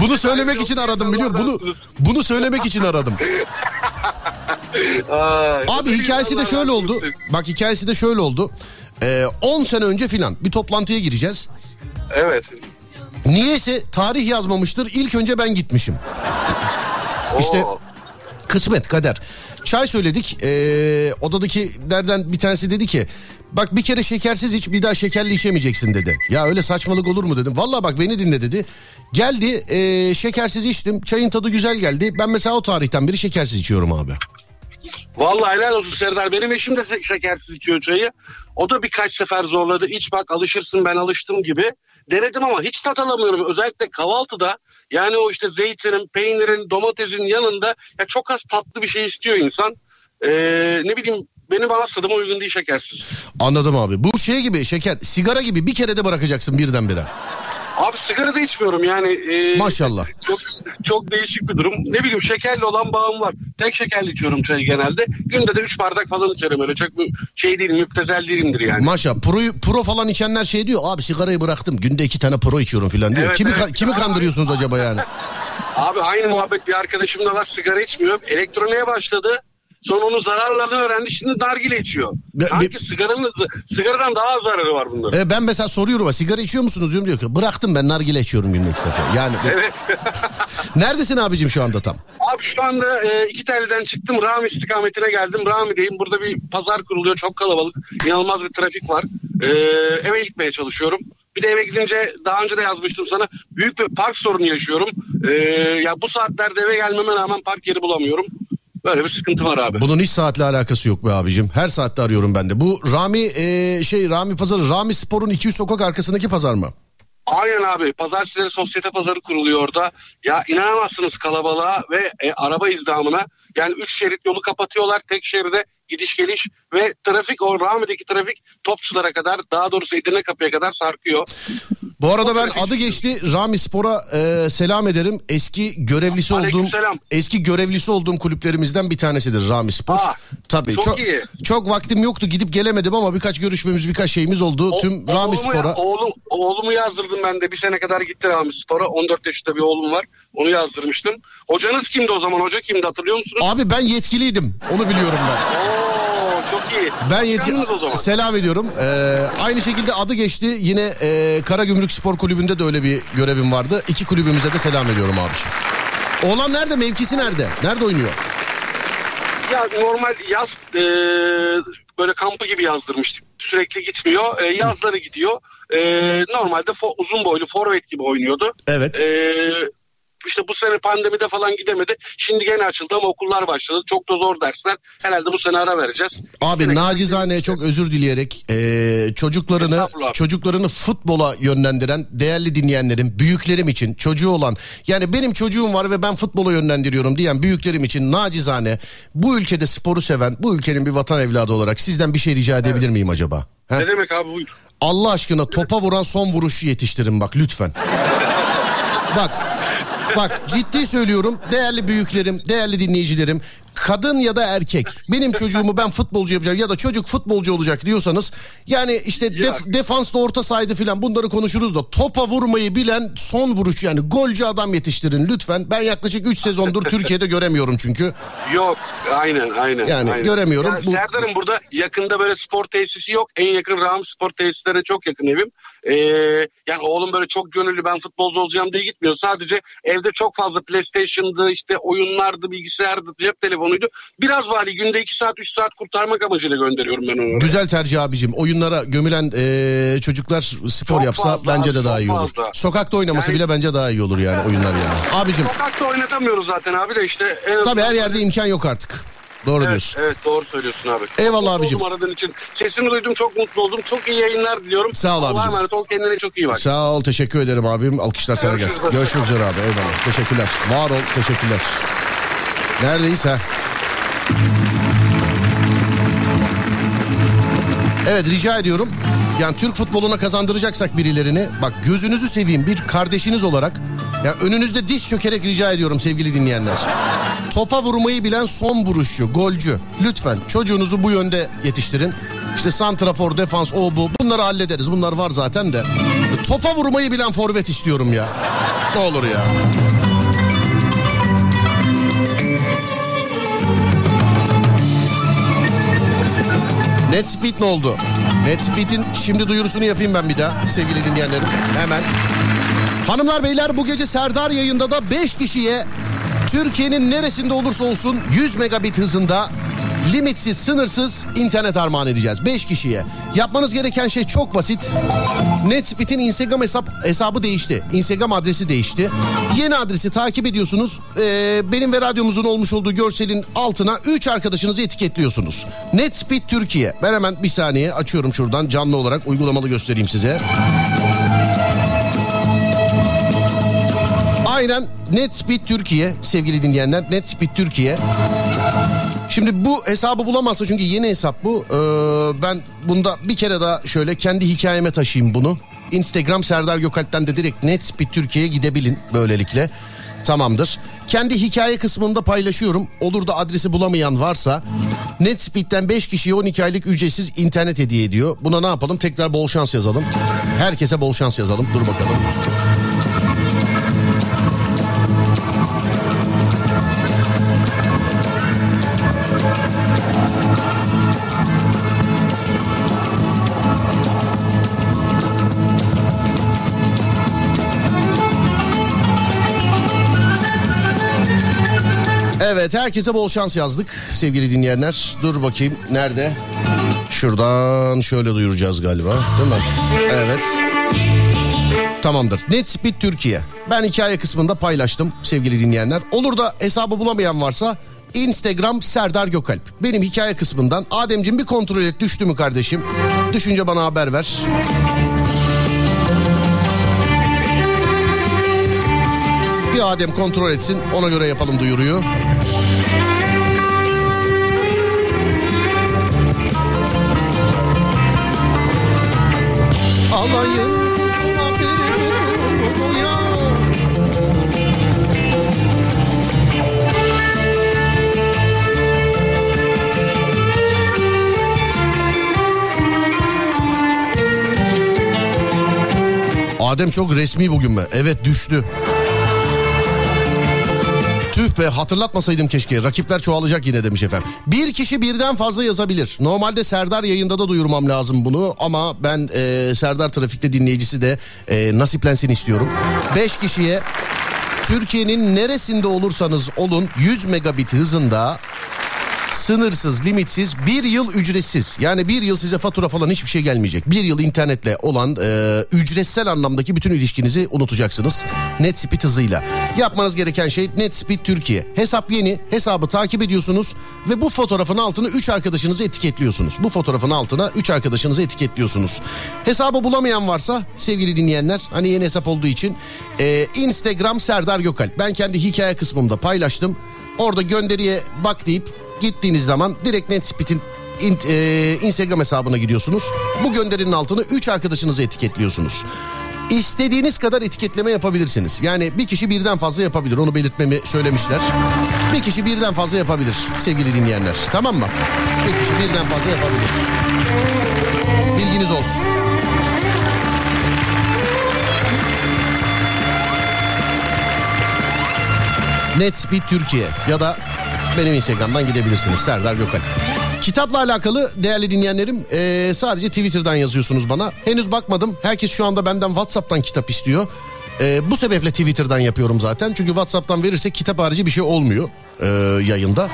Bunu söylemek için aradım biliyor musun? Bunu bunu söylemek için aradım. Abi hikayesi de şöyle oldu. Bak hikayesi de şöyle oldu. Ee, 10 sene önce filan bir toplantıya gireceğiz. Evet. Niyeyse tarih yazmamıştır. İlk önce ben gitmişim. İşte kısmet kader. Çay söyledik. Ee, odadakilerden bir tanesi dedi ki bak bir kere şekersiz iç bir daha şekerli içemeyeceksin dedi. Ya öyle saçmalık olur mu dedim. Valla bak beni dinle dedi. Geldi ee, şekersiz içtim. Çayın tadı güzel geldi. Ben mesela o tarihten beri şekersiz içiyorum abi. Vallahi helal olsun Serdar. Benim eşim de şekersiz içiyor çayı. O da birkaç sefer zorladı. İç bak alışırsın ben alıştım gibi. Denedim ama hiç tat alamıyorum. Özellikle kahvaltıda yani o işte zeytinin, peynirin, domatesin yanında ya çok az tatlı bir şey istiyor insan. Ee, ne bileyim benim ağız tadıma uygun değil şekersiz. Anladım abi. Bu şey gibi şeker sigara gibi bir kere de bırakacaksın birdenbire. Abi sigara da içmiyorum yani. e, Maşallah. Çok, çok değişik bir durum. Ne bileyim şekerli olan bağım var. Tek şekerli içiyorum çayı genelde. Günde de 3 bardak falan içerim öyle. Çok şey değil müptezel değilimdir yani. Maşallah pro, pro falan içenler şey diyor abi sigarayı bıraktım günde iki tane pro içiyorum falan diyor. Evet, kimi, evet. kimi kandırıyorsunuz acaba yani? Abi aynı muhabbet bir arkadaşım da var sigara içmiyor. Elektroniğe başladı. Sonra onun zararlarını öğrendi. Şimdi nargile içiyor. Be- Sanki be- sigaranın, sigaradan daha az zararı var bunların. E, ben mesela soruyorum sigara içiyor musunuz diyorum diyor ki bıraktım ben nargile içiyorum günde iki defa. Yani Evet. neredesin abicim şu anda tam? Abi şu anda e, iki telden çıktım. Rami istikametine geldim. Rami'deyim. Burada bir pazar kuruluyor. Çok kalabalık. İnanılmaz bir trafik var. E, eve gitmeye çalışıyorum. Bir de eve gidince daha önce de yazmıştım sana. Büyük bir park sorunu yaşıyorum. E, ya bu saatlerde eve gelmeme rağmen park yeri bulamıyorum. Böyle bir sıkıntı var abi. Bunun hiç saatle alakası yok be abicim. Her saatte arıyorum ben de. Bu Rami e, şey Rami pazarı Rami Spor'un 200 sokak arkasındaki pazar mı? Aynen abi. Pazartesileri sosyete pazarı kuruluyor orada. Ya inanamazsınız kalabalığa ve e, araba izdamına. Yani üç şerit yolu kapatıyorlar. Tek şeride gidiş geliş ve trafik o Rami'deki trafik topçulara kadar daha doğrusu Edirne kapıya kadar sarkıyor. Bu arada ben adı geçti Rami Spor'a e, selam ederim. Eski görevlisi olduğum eski görevlisi olduğum kulüplerimizden bir tanesidir Rami Spor. Aa, Tabii çok çok iyi. çok vaktim yoktu gidip gelemedim ama birkaç görüşmemiz birkaç şeyimiz oldu. O- Tüm Rami Spor'a. Oğlum, oğlumu yazdırdım ben de. Bir sene kadar gitti Rami Spor'a. 14 yaşında bir oğlum var. Onu yazdırmıştım. Hocanız kimdi o zaman? Hoca kimdi hatırlıyor musunuz? Abi ben yetkiliydim. Onu biliyorum ben. Oo çok iyi. Ben yetki selam ediyorum. Ee, aynı şekilde adı geçti. Yine e, Karagümrük Spor Kulübü'nde de öyle bir görevim vardı. İki kulübümüze de selam ediyorum abiciğim. Oğlan nerede? Mevkisi nerede? Nerede oynuyor? Ya normal yaz e, böyle kampı gibi yazdırmıştık. Sürekli gitmiyor. E, yazları gidiyor. E, normalde fo- uzun boylu forvet gibi oynuyordu. Evet. E, işte bu sene pandemide falan gidemedi. Şimdi gene açıldı ama okullar başladı. Çok da zor dersler. Herhalde bu sene ara vereceğiz. Abi Sene- nacizane çok özür dileyerek e, çocuklarını çocuklarını futbola yönlendiren değerli dinleyenlerim, büyüklerim için çocuğu olan yani benim çocuğum var ve ben futbola yönlendiriyorum diyen büyüklerim için nacizane bu ülkede sporu seven, bu ülkenin bir vatan evladı olarak sizden bir şey rica edebilir miyim acaba? He? Ne demek abi buyur. Allah aşkına topa vuran son vuruşu yetiştirin bak lütfen. bak bak ciddi söylüyorum değerli büyüklerim, değerli dinleyicilerim. Kadın ya da erkek benim çocuğumu ben futbolcu yapacağım ya da çocuk futbolcu olacak diyorsanız yani işte def- defansla orta sahaydı filan bunları konuşuruz da topa vurmayı bilen son vuruş yani golcü adam yetiştirin lütfen. Ben yaklaşık 3 sezondur Türkiye'de göremiyorum çünkü. Yok aynen aynen. Yani aynen. göremiyorum. Ya Bu- Serdar'ın burada yakında böyle spor tesisi yok. En yakın Ram spor tesislerine çok yakın evim. Ee, yani oğlum böyle çok gönüllü ben futbolcu olacağım diye gitmiyor. Sadece evde çok fazla PlayStation'dı işte oyunlardı bilgisayardı cep telefonuydu. Biraz bari günde 2 saat 3 saat kurtarmak amacıyla gönderiyorum ben onu. Güzel tercih abicim. Oyunlara gömülen eee, çocuklar spor Çok yapsa fazla bence abi, de daha iyi olur. fazla. Sokakta oynaması Yani- bile bence daha iyi olur yani oyunlar yani. Abicim Sokakta oynatamıyoruz zaten abi de işte. En tabii her yerde imkan yok artık. Doğru Evet, diyorsun. evet doğru söylüyorsun abi. Eyvallah mutlu abicim. oldum aradığın için. Sesini duydum çok mutlu oldum. Çok iyi yayınlar diliyorum. Sağ ol Allah'a abicim. emanet ol kendine çok iyi bak. Sağ ol teşekkür ederim abim. Alkışlar sana Görüşürüz. gelsin. Görüşmek üzere abi eyvallah. Teşekkürler. Var ol teşekkürler. Neredeyiz ha? Evet rica ediyorum. Yani Türk futboluna kazandıracaksak birilerini bak gözünüzü seveyim bir kardeşiniz olarak ya önünüzde diz çökerek rica ediyorum sevgili dinleyenler. Topa vurmayı bilen son vuruşçu, golcü. Lütfen çocuğunuzu bu yönde yetiştirin. İşte santrafor, defans, o bu. Bunları hallederiz. Bunlar var zaten de. Topa vurmayı bilen forvet istiyorum ya. Ne olur ya. Netspeed ne oldu? Netspeed'in şimdi duyurusunu yapayım ben bir daha sevgili dinleyenlerim. Hemen. Hanımlar beyler bu gece Serdar yayında da 5 kişiye Türkiye'nin neresinde olursa olsun 100 megabit hızında limitsiz sınırsız internet armağan edeceğiz 5 kişiye. Yapmanız gereken şey çok basit. Netspeed'in Instagram hesap hesabı değişti. Instagram adresi değişti. Yeni adresi takip ediyorsunuz. Ee, benim ve radyomuzun olmuş olduğu görselin altına 3 arkadaşınızı etiketliyorsunuz. Netspeed Türkiye. Ben hemen bir saniye açıyorum şuradan canlı olarak uygulamalı göstereyim size. Aynen Netspeed Türkiye sevgili dinleyenler Netspeed Türkiye. Şimdi bu hesabı bulamazsa çünkü yeni hesap bu. Ee, ben bunda bir kere daha şöyle kendi hikayeme taşıyayım bunu. Instagram Serdar Gökalp'ten de direkt Netspeed Türkiye'ye gidebilin böylelikle. Tamamdır. Kendi hikaye kısmında paylaşıyorum. Olur da adresi bulamayan varsa Netspeed'den 5 kişiye 12 aylık ücretsiz internet hediye ediyor. Buna ne yapalım? Tekrar bol şans yazalım. Herkese bol şans yazalım. Dur bakalım. Evet herkese bol şans yazdık sevgili dinleyenler. Dur bakayım nerede? Şuradan şöyle duyuracağız galiba değil mi? Evet. Tamamdır. Netspeed Türkiye. Ben hikaye kısmında paylaştım sevgili dinleyenler. Olur da hesabı bulamayan varsa Instagram Serdar Gökalp. Benim hikaye kısmından Ademciğim bir kontrol et düştü mü kardeşim? Düşünce bana haber ver. Bir Adem kontrol etsin ona göre yapalım duyuruyu. Alayım. Adem çok resmi bugün mü? Evet düştü. Tüh be hatırlatmasaydım keşke. Rakipler çoğalacak yine demiş efendim. Bir kişi birden fazla yazabilir. Normalde Serdar yayında da duyurmam lazım bunu. Ama ben e, Serdar Trafik'te dinleyicisi de e, nasiplensin istiyorum. Beş kişiye Türkiye'nin neresinde olursanız olun 100 megabit hızında sınırsız, limitsiz, bir yıl ücretsiz. Yani bir yıl size fatura falan hiçbir şey gelmeyecek. Bir yıl internetle olan e, ücretsel anlamdaki bütün ilişkinizi unutacaksınız. Netspeed hızıyla. Yapmanız gereken şey Netspeed Türkiye. Hesap yeni, hesabı takip ediyorsunuz ve bu fotoğrafın altına 3 arkadaşınızı etiketliyorsunuz. Bu fotoğrafın altına 3 arkadaşınızı etiketliyorsunuz. Hesabı bulamayan varsa sevgili dinleyenler hani yeni hesap olduğu için e, Instagram Serdar Gökalp. Ben kendi hikaye kısmımda paylaştım. Orada gönderiye bak deyip gittiğiniz zaman direkt Netspeed'in in- e, Instagram hesabına gidiyorsunuz. Bu gönderinin altına 3 arkadaşınızı etiketliyorsunuz. İstediğiniz kadar etiketleme yapabilirsiniz. Yani bir kişi birden fazla yapabilir. Onu belirtmemi söylemişler. Bir kişi birden fazla yapabilir sevgili dinleyenler. Tamam mı? Bir kişi birden fazla yapabilir. Bilginiz olsun. Netspeed Türkiye ya da benim Instagram'dan gidebilirsiniz Serdar Gökal. Kitapla alakalı değerli dinleyenlerim eee, sadece Twitter'dan yazıyorsunuz bana. Henüz bakmadım. Herkes şu anda benden WhatsApp'tan kitap istiyor. Eee, bu sebeple Twitter'dan yapıyorum zaten. Çünkü WhatsApp'tan verirsek kitap harici bir şey olmuyor eee, yayında.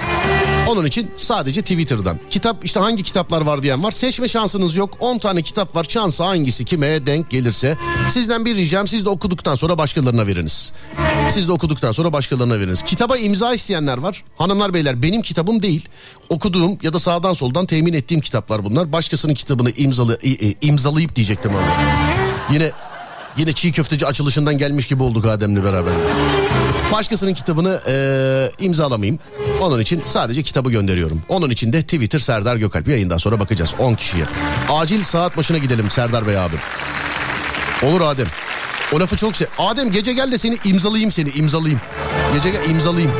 Onun için sadece Twitter'dan. Kitap işte hangi kitaplar var diyen var. Seçme şansınız yok. 10 tane kitap var. Şansı hangisi kime denk gelirse. Sizden bir ricam siz de okuduktan sonra başkalarına veriniz. Siz de okuduktan sonra başkalarına veriniz. Kitaba imza isteyenler var. Hanımlar beyler benim kitabım değil. Okuduğum ya da sağdan soldan temin ettiğim kitaplar bunlar. Başkasının kitabını imzalı, i- imzalayıp diyecektim abi. Yine Yine çiğ köfteci açılışından gelmiş gibi olduk Adem'le beraber. Başkasının kitabını eee imzalamayayım. Onun için sadece kitabı gönderiyorum. Onun için de Twitter Serdar Gökalp yayından sonra bakacağız 10 kişiye. Acil saat başına gidelim Serdar Bey abi. Olur Adem. O lafı çok se... Adem gece gel de seni imzalayayım seni imzalayayım. Gece gel imzalayayım.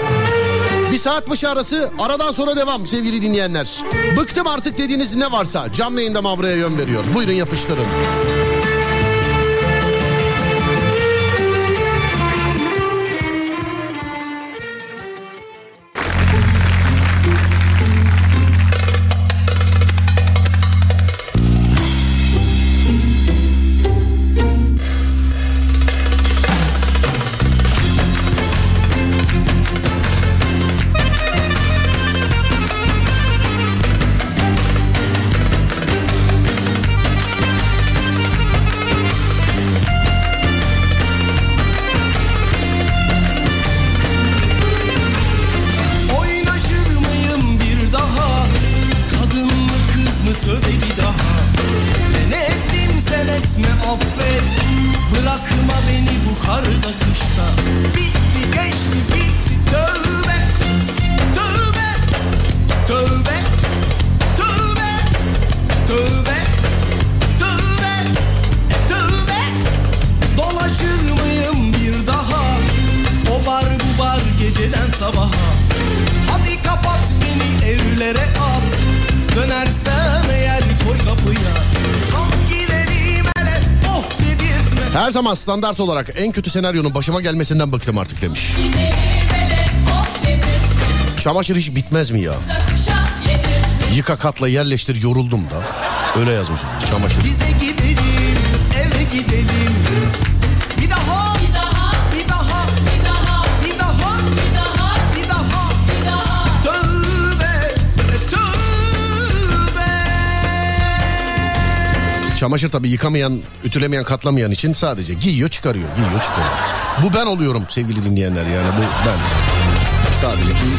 Bir saat başı arası aradan sonra devam sevgili dinleyenler. Bıktım artık dediğiniz ne varsa canlı yayında Mavra'ya yön veriyor. Buyurun yapıştırın. Her zaman standart olarak en kötü senaryonun başıma gelmesinden bıktım artık demiş. Çamaşır hiç bitmez mi ya? Yıka katla yerleştir yoruldum da. Öyle yazmış çamaşır. Bize gidelim eve gidelim Çamaşır tabii yıkamayan, ütülemeyen, katlamayan için sadece giyiyor çıkarıyor, giyiyor çıkarıyor. Bu ben oluyorum sevgili dinleyenler yani bu ben. Sadece giy,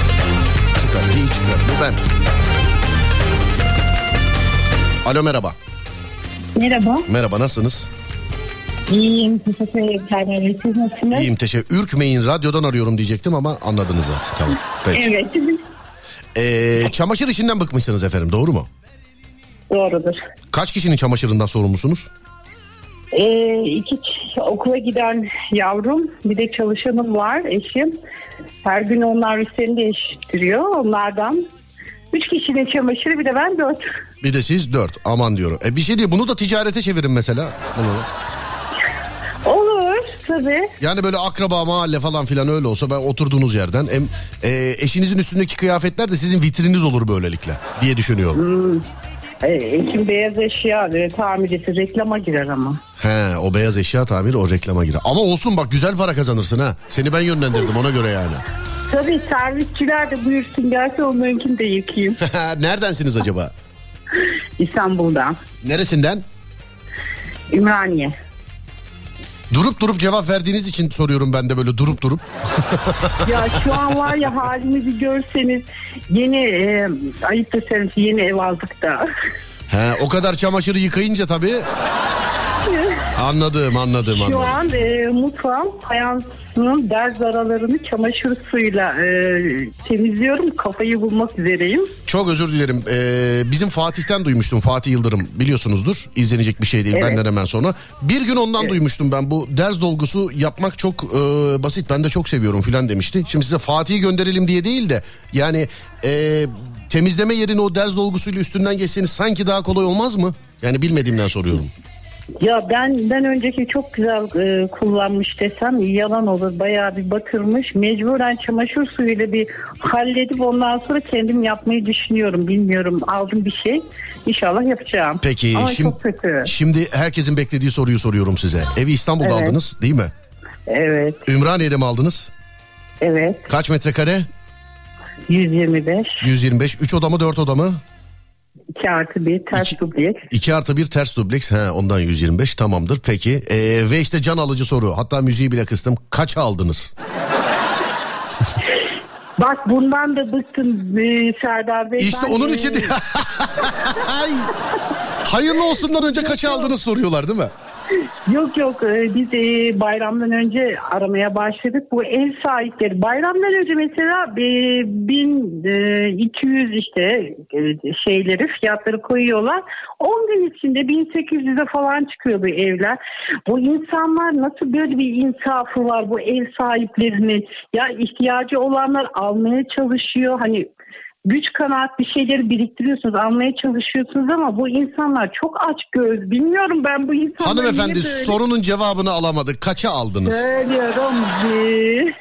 çıkar, giy, çıkar. Bu ben. Alo merhaba. Merhaba. Merhaba nasılsınız? İyiyim. Teşekkür ederim. Siz nasılsınız? İyiyim teşekkür. Ürkmeyin radyodan arıyorum diyecektim ama anladınız zaten. Tamam. Peki. Evet. Ee, çamaşır işinden bıkmışsınız efendim doğru mu? Doğrudur. Kaç kişinin çamaşırından sorumlusunuz? Ee, iki okula giden yavrum bir de çalışanım var eşim. Her gün onlar üstlerini değiştiriyor onlardan. Üç kişinin çamaşırı bir de ben dört. Bir de siz dört aman diyorum. E bir şey değil bunu da ticarete çevirin mesela. Bunu. Olur tabii. Yani böyle akraba mahalle falan filan öyle olsa ben oturduğunuz yerden hem e, eşinizin üstündeki kıyafetler de sizin vitrininiz olur böylelikle diye düşünüyorum. Ee, eşim beyaz eşya e, tamircisi reklama girer ama. He o beyaz eşya tamiri o reklama girer. Ama olsun bak güzel para kazanırsın ha. Seni ben yönlendirdim ona göre yani. Tabii servisçiler de buyursun gelse onlarınkini de yıkayayım. Neredensiniz acaba? İstanbul'dan. Neresinden? Ümraniye. Durup durup cevap verdiğiniz için soruyorum ben de böyle durup durup. Ya şu an var ya halimizi görseniz yeni e, ayıp deseniz yeni ev aldık da. He o kadar çamaşırı yıkayınca tabii. Anladım anladım Şu anladım. an e, mutfağım fayansının derz aralarını çamaşır suyuyla e, temizliyorum. Kafayı bulmak üzereyim. Çok özür dilerim. Ee, bizim Fatih'ten duymuştum. Fatih Yıldırım biliyorsunuzdur. İzlenecek bir şey değil Evet. benden hemen sonra. Bir gün ondan duymuştum ben. Bu derz dolgusu yapmak çok e, basit. Ben de çok seviyorum filan demişti. Şimdi size Fatih'i gönderelim diye değil de yani e, temizleme yerine o derz dolgusuyla üstünden geçseniz sanki daha kolay olmaz mı? Yani bilmediğimden soruyorum. Ya ben ben önceki çok güzel e, kullanmış desem yalan olur. Bayağı bir batırmış. Mecburen çamaşır suyuyla bir halledip ondan sonra kendim yapmayı düşünüyorum. Bilmiyorum aldım bir şey. İnşallah yapacağım. Peki Ama şimdi, çok kötü. şimdi herkesin beklediği soruyu soruyorum size. Evi İstanbul'da Evet. aldınız değil mi? Evet, Ümraniye'de mi aldınız? evet. Kaç metrekare? 125, 125. 3 oda mı 4 oda mı? 2 artı 1 ters İki- dubleks. 2 artı 1 ters dubleks. He, ondan 125 tamamdır. Peki. Ee, ve işte can alıcı soru. Hatta müziği bile kıstım. Kaç aldınız? Bak bundan da bıktım e, Serdar Bey. İşte Ben, onun için... Ay. Hayırlı olsundan önce kaç aldınız soruyorlar değil mi? Yok yok e, biz e, bayramdan önce aramaya başladık. Bu ev sahipleri bayramdan önce mesela e, 1200 işte e, şeyleri fiyatları koyuyorlar. 10 gün içinde 1800'e falan çıkıyor bu evler. Bu insanlar nasıl böyle bir insafı var bu ev sahiplerinin? Ya ihtiyacı olanlar almaya çalışıyor. Hani güç kanaat bir şeyleri biriktiriyorsunuz, almaya çalışıyorsunuz ama bu insanlar çok aç göz. Bilmiyorum ben bu insanları Hanımefendi sorunun cevabını alamadık. Kaça aldınız? Söylüyorum bir.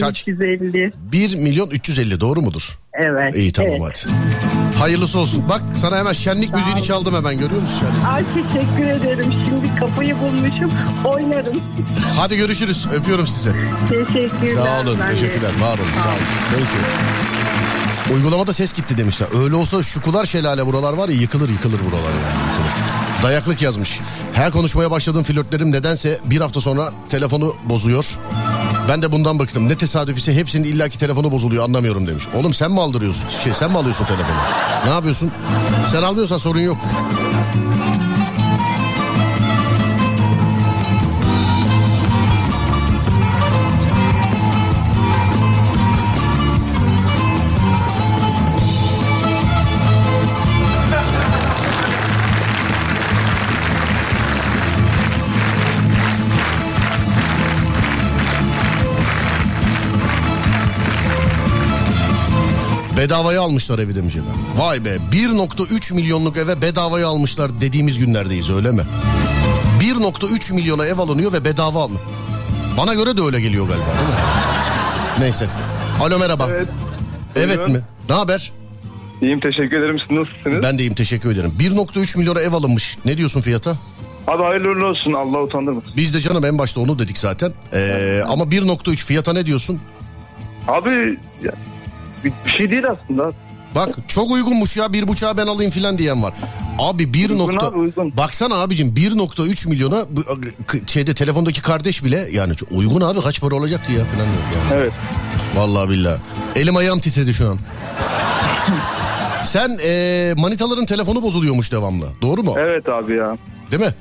Kaç? 150. 1 milyon 350 doğru mudur? Evet. İyi tamam evet. hadi. Hayırlısı olsun. Bak sana hemen şenlik müziğini çaldım hemen görüyor musun? Şenlik. Ay teşekkür ederim. Şimdi kafayı bulmuşum. Oynarım. Hadi görüşürüz. Öpüyorum sizi. Teşekkürler. Sağ olun. Teşekkürler. Var olun. Sağ olun. Peki. Uygulamada ses gitti demişler. Öyle olsa şukular şelale buralar var ya yıkılır yıkılır buralar yani. Yıkılır. Dayaklık yazmış. Her konuşmaya başladığım flörtlerim nedense bir hafta sonra telefonu bozuyor. Ben de bundan bıktım. Ne tesadüf ise hepsinin illaki telefonu bozuluyor anlamıyorum demiş. Oğlum sen mi aldırıyorsun? Şey sen mi alıyorsun telefonu? Ne yapıyorsun? Sen almıyorsan sorun yok. Bedavaya almışlar evi demiş efendim. Vay be 1.3 milyonluk eve bedavaya almışlar dediğimiz günlerdeyiz öyle mi? 1.3 milyona ev alınıyor ve bedava alın. Bana göre de öyle geliyor galiba değil mi? Neyse. Alo merhaba. Evet. Evet Buyurun. mi? Ne haber? İyiyim teşekkür ederim. Siz nasılsınız? Ben de iyiyim teşekkür ederim. 1.3 milyona ev alınmış. Ne diyorsun fiyata? Abi hayırlı uğurlu olsun. Allah utandırmasın. Biz de canım en başta onu dedik zaten. Ee, ama 1.3 fiyata ne diyorsun? Abi bir, bir şey değil aslında. Bak çok uygunmuş ya bir buçuğa ben alayım filan diyen var. Abi 1 Uygun nokta... abi, uygun. Baksana abicim 1.3 milyona şeyde telefondaki kardeş bile yani uygun abi kaç para olacak ki ya filan diyor yani. Evet. Vallahi billahi. Elim ayağım titredi şu an. Sen e, manitaların telefonu bozuluyormuş devamlı. Doğru mu? Evet abi ya. Değil mi?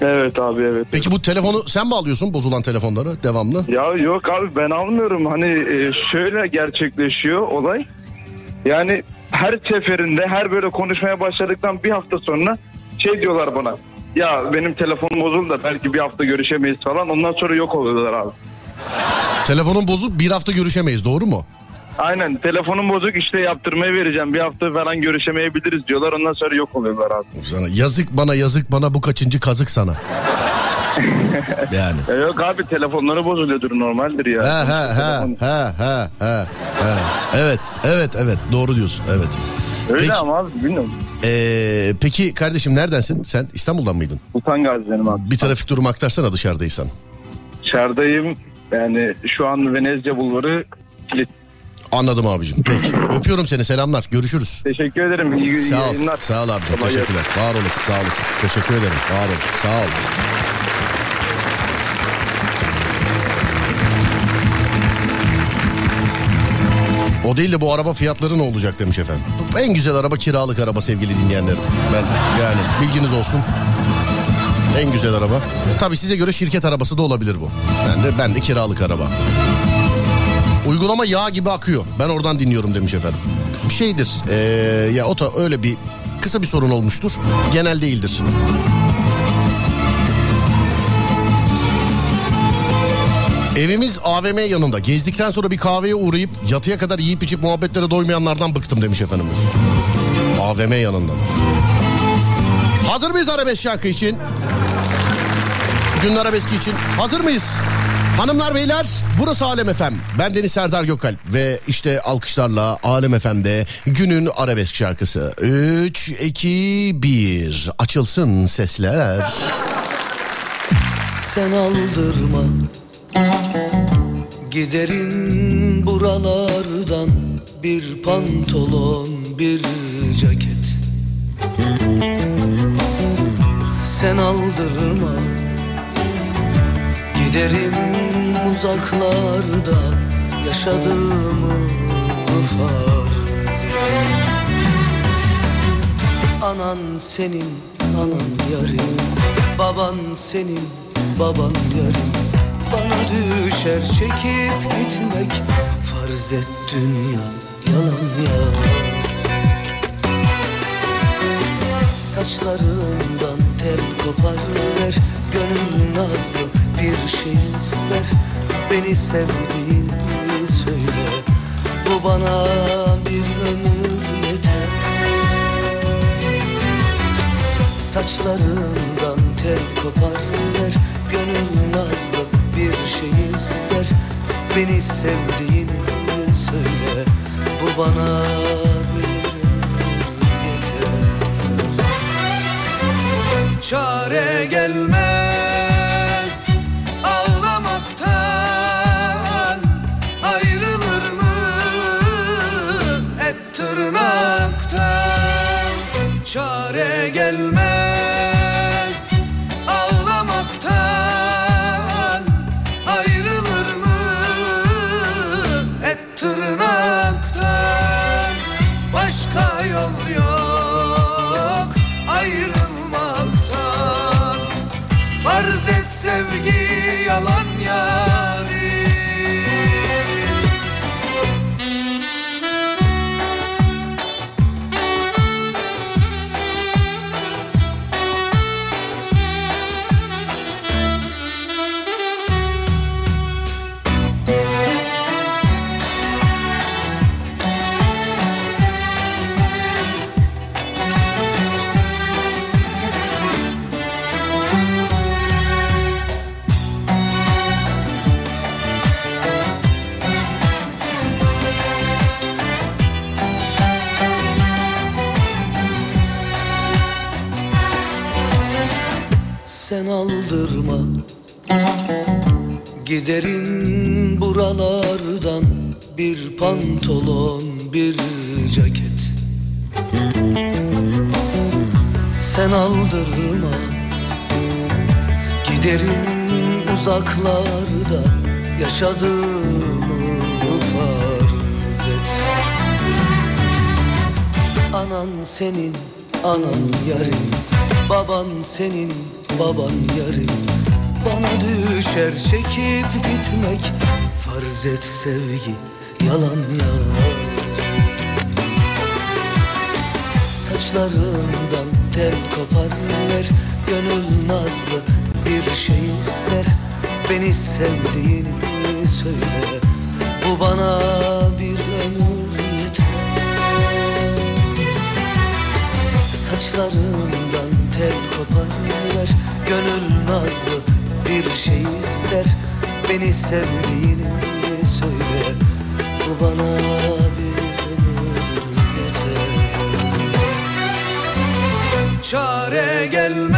Evet abi evet. Peki bu telefonu sen mi alıyorsun bozulan telefonları devamlı? Ya yok abi ben almıyorum. Hani e, şöyle gerçekleşiyor olay. Yani her seferinde her böyle konuşmaya başladıktan bir hafta sonra şey diyorlar bana. Ya benim telefonum bozuldu da belki bir hafta görüşemeyiz falan. Ondan sonra yok oluyorlar abi. Telefonun bozuk bir hafta görüşemeyiz doğru mu? Aynen telefonum bozuk işte yaptırmaya vereceğim. Bir hafta falan görüşemeyebiliriz diyorlar. Ondan sonra yok oluyorlar abi. Sana yazık bana yazık bana bu kaçıncı kazık sana. yani. Ya yok abi telefonları bozuluyordur normaldir ya. He he he Telefon- he he he he. Evet evet evet doğru diyorsun evet. Öyle Peki, ama abi bilmiyorum. ee, peki kardeşim neredensin? Sen İstanbul'dan mıydın? Utan gazilerim abi. Bir trafik durumu aktarsana dışarıdaysan. Dışarıdayım. Yani şu an Venezia Bulvarı kilit. Anladım abicim. Peki. Öpüyorum seni. Selamlar. Görüşürüz. Teşekkür ederim. İyi, iyi Sağ ol. yayınlar. Sağ ol abicim. Kolay gelsin. Teşekkürler. Var olasın. Sağ olasın. Teşekkür ederim. Var ol. Sağ ol. O değil de bu araba fiyatları ne olacak demiş efendim. En güzel araba kiralık araba sevgili dinleyenlerim. Ben yani bilginiz olsun. En güzel araba. Tabii size göre şirket arabası da olabilir bu. Ben de ben de kiralık araba. Uygulama yağ gibi akıyor. Ben oradan dinliyorum demiş efendim. Bir şeydir. Ee, ya o da öyle bir kısa bir sorun olmuştur. Genel değildir. Evimiz AVM yanında. Gezdikten sonra bir kahveye uğrayıp yatıya kadar yiyip içip muhabbetlere doymayanlardan bıktım demiş efendim. AVM yanında. Hazır mıyız arabesk şarkı için? Günün arabeski için hazır mıyız? Hanımlar beyler burası Alem Efem. Ben Deniz Serdar Gökalp ve işte alkışlarla Alem Efem'de günün arabesk şarkısı. 3, 2, 1 açılsın sesler. Sen aldırma Giderim buralardan Bir pantolon bir ceket Sen aldırma Giderim uzaklarda Yaşadığımı farz et Anan senin anan yarim. Baban senin baban yarim. Bana düşer çekip gitmek Farz et dünya yalan ya Saçlarından tel kopar ver Gönül nazlı bir şey ister. Beni sevdiğini söyle Bu bana bir ömür yeter. Saçlarından tel kopar ver Gönül nazlı bir şey ister. Beni sevdiğini söyle Bu bana Çare gelmez Farz et sevgi, yalan yar Saçlarından tel kopar Gönül nazlı bir şey ister. Beni sevdiğini söyle Bu bana bir ömür yeter. Saçlarından tel kopar Gönül nazlı bir şey ister. Beni sevdiğini Bu bana bir yeter. Çare gelmez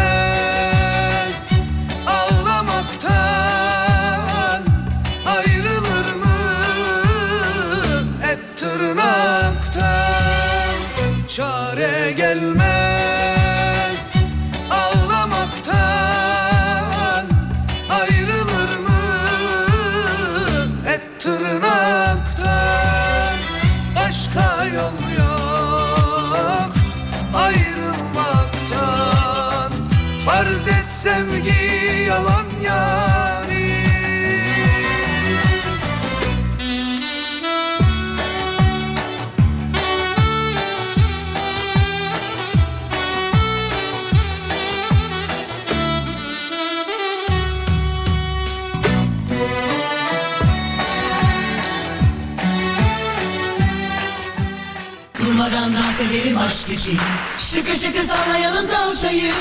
için Şıkı şıkı sallayalım kalçayı.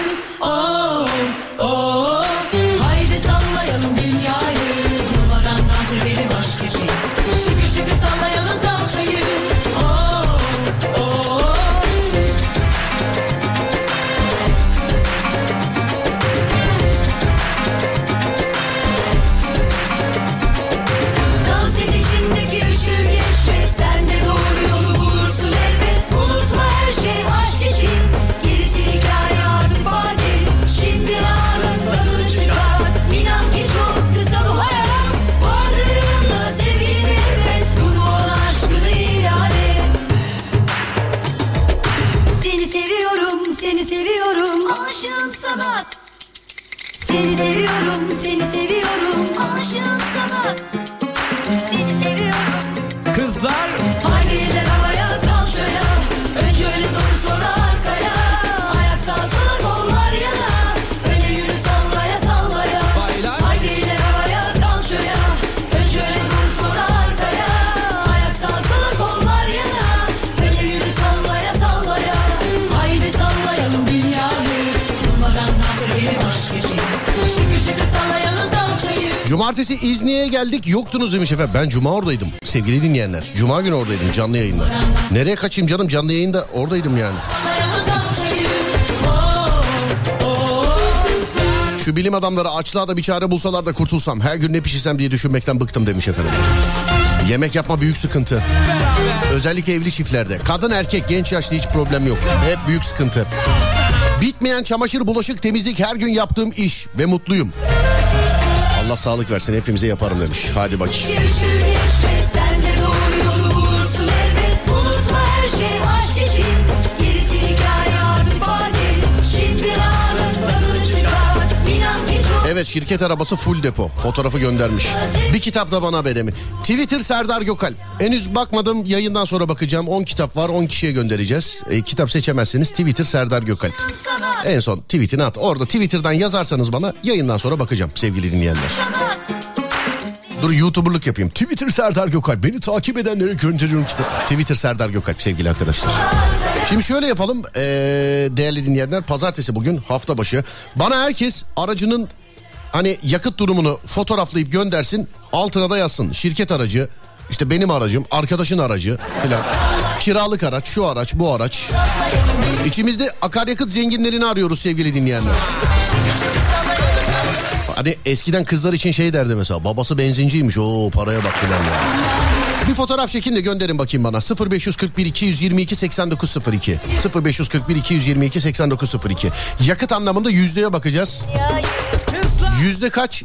Oh oh. Haydi sallayalım dünyayı Cumartesi İzni'ye geldik yoktunuz demiş efendim. Ben cuma oradaydım sevgili dinleyenler. Cuma günü oradaydım canlı yayında. Nereye kaçayım canım canlı yayında oradaydım yani. Şu bilim adamları açlığa da bir çare bulsalar da kurtulsam. Her gün ne pişirsem diye düşünmekten bıktım demiş efendim. Yemek yapma büyük sıkıntı. Özellikle evli çiftlerde. Kadın erkek genç yaşlı hiç problem yok. Hep büyük sıkıntı. Bitmeyen çamaşır bulaşık temizlik her gün yaptığım iş ve mutluyum. Allah sağlık versin hepimize yaparım demiş. Hadi bakayım. Bir ışığı Evet şirket arabası full depo. Fotoğrafı göndermiş. Bir kitap da bana bedemi. Twitter Serdar Gökal. Henüz bakmadım yayından sonra bakacağım. 10 kitap var 10 kişiye göndereceğiz. E, kitap seçemezseniz Twitter Serdar Gökal. En son tweetini at. Orada Twitter'dan yazarsanız bana yayından sonra bakacağım sevgili dinleyenler. Dur YouTuber'lık yapayım. Twitter Serdar Gökal. Beni takip edenlere gönderiyorum kitap. Twitter Serdar Gökal sevgili arkadaşlar. Şimdi şöyle yapalım ee, değerli dinleyenler. Pazartesi bugün hafta başı. Bana herkes aracının hani yakıt durumunu fotoğraflayıp göndersin. Altına da yazsın. Şirket aracı işte benim aracım, arkadaşın aracı filan. Kiralık araç, şu araç, bu araç. İçimizde akaryakıt zenginlerini arıyoruz sevgili dinleyenler. Hani eskiden kızlar için şey derdi mesela babası benzinciymiş o paraya bak filan ya. Bir fotoğraf çekin de gönderin bakayım bana 0541 222 8902 0541 222 8902 yakıt anlamında yüzdeye bakacağız. Yüzde kaç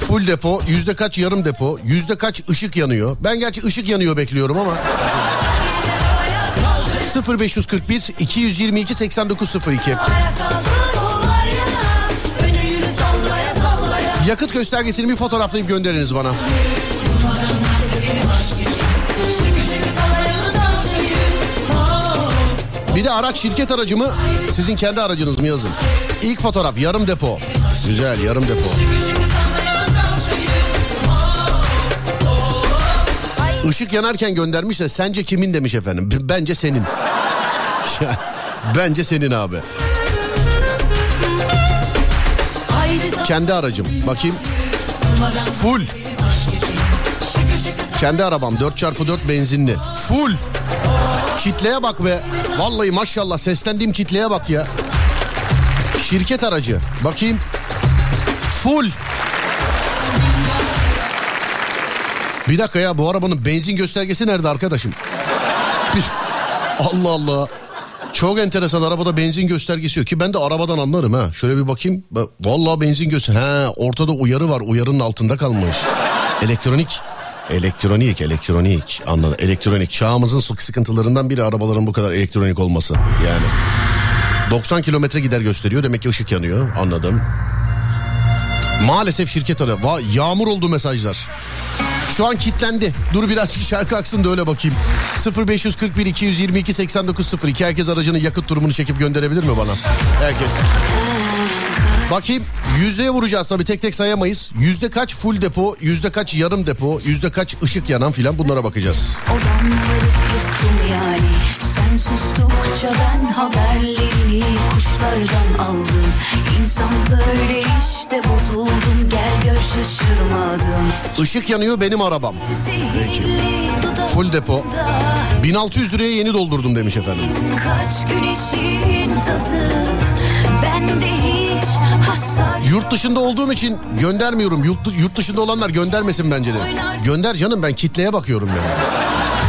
full depo, yüzde kaç yarım depo, yüzde kaç ışık yanıyor. Ben gerçi ışık yanıyor bekliyorum ama. 0541 222 8902 Ayağa kalksın kollar yana Öne yürü sallaya sallaya Yakıt göstergesini bir fotoğraflayıp gönderiniz bana. Bir de araç şirket aracı mı? Sizin kendi aracınız mı yazın. İlk fotoğraf yarım depo. Güzel yarım depo. Işık yanarken göndermiş de sence kimin demiş efendim. B- Bence senin. Bence senin abi. Kendi aracım. Bakayım. Full. Kendi arabam 4x4 benzinli. Full. Kitleye bak be. Vallahi maşallah seslendiğim kitleye bak ya. Şirket aracı. Bakayım. Full. Bir dakika ya bu arabanın benzin göstergesi nerede arkadaşım? Allah Allah. Çok enteresan arabada benzin göstergesi yok ki ben de arabadan anlarım ha. Şöyle bir bakayım. Ba- Vallahi benzin göster. He ortada uyarı var. Uyarının altında kalmış. Elektronik. Elektronik, elektronik. Anladım. Elektronik. Çağımızın sık sıkıntılarından biri arabaların bu kadar elektronik olması. Yani. 90 kilometre gider gösteriyor. Demek ki ışık yanıyor. Anladım. Maalesef şirket ara. Va yağmur oldu mesajlar. Şu an kilitlendi. Dur birazcık şarkı aksın da öyle bakayım. 0541 222 8902 herkes aracının yakıt durumunu çekip gönderebilir mi bana? Herkes. Bakayım yüzdeye vuracağız tabii tek tek sayamayız. Yüzde kaç full depo, yüzde kaç yarım depo, yüzde kaç ışık yanan filan bunlara bakacağız. Yani Sen sustukça ben haberlerini kuşlardan aldım İnsan böyle işte bozuldum Gel gör şaşırmadım Işık yanıyor benim arabam. Zehirli Full depo. dudağımda 1600 liraya yeni doldurdum demiş efendim. Kaç güneşin tadı hiç hasar Yurt dışında olduğum için göndermiyorum. Yurt, yurt dışında olanlar göndermesin bence de. Gönder canım ben kitleye bakıyorum yani.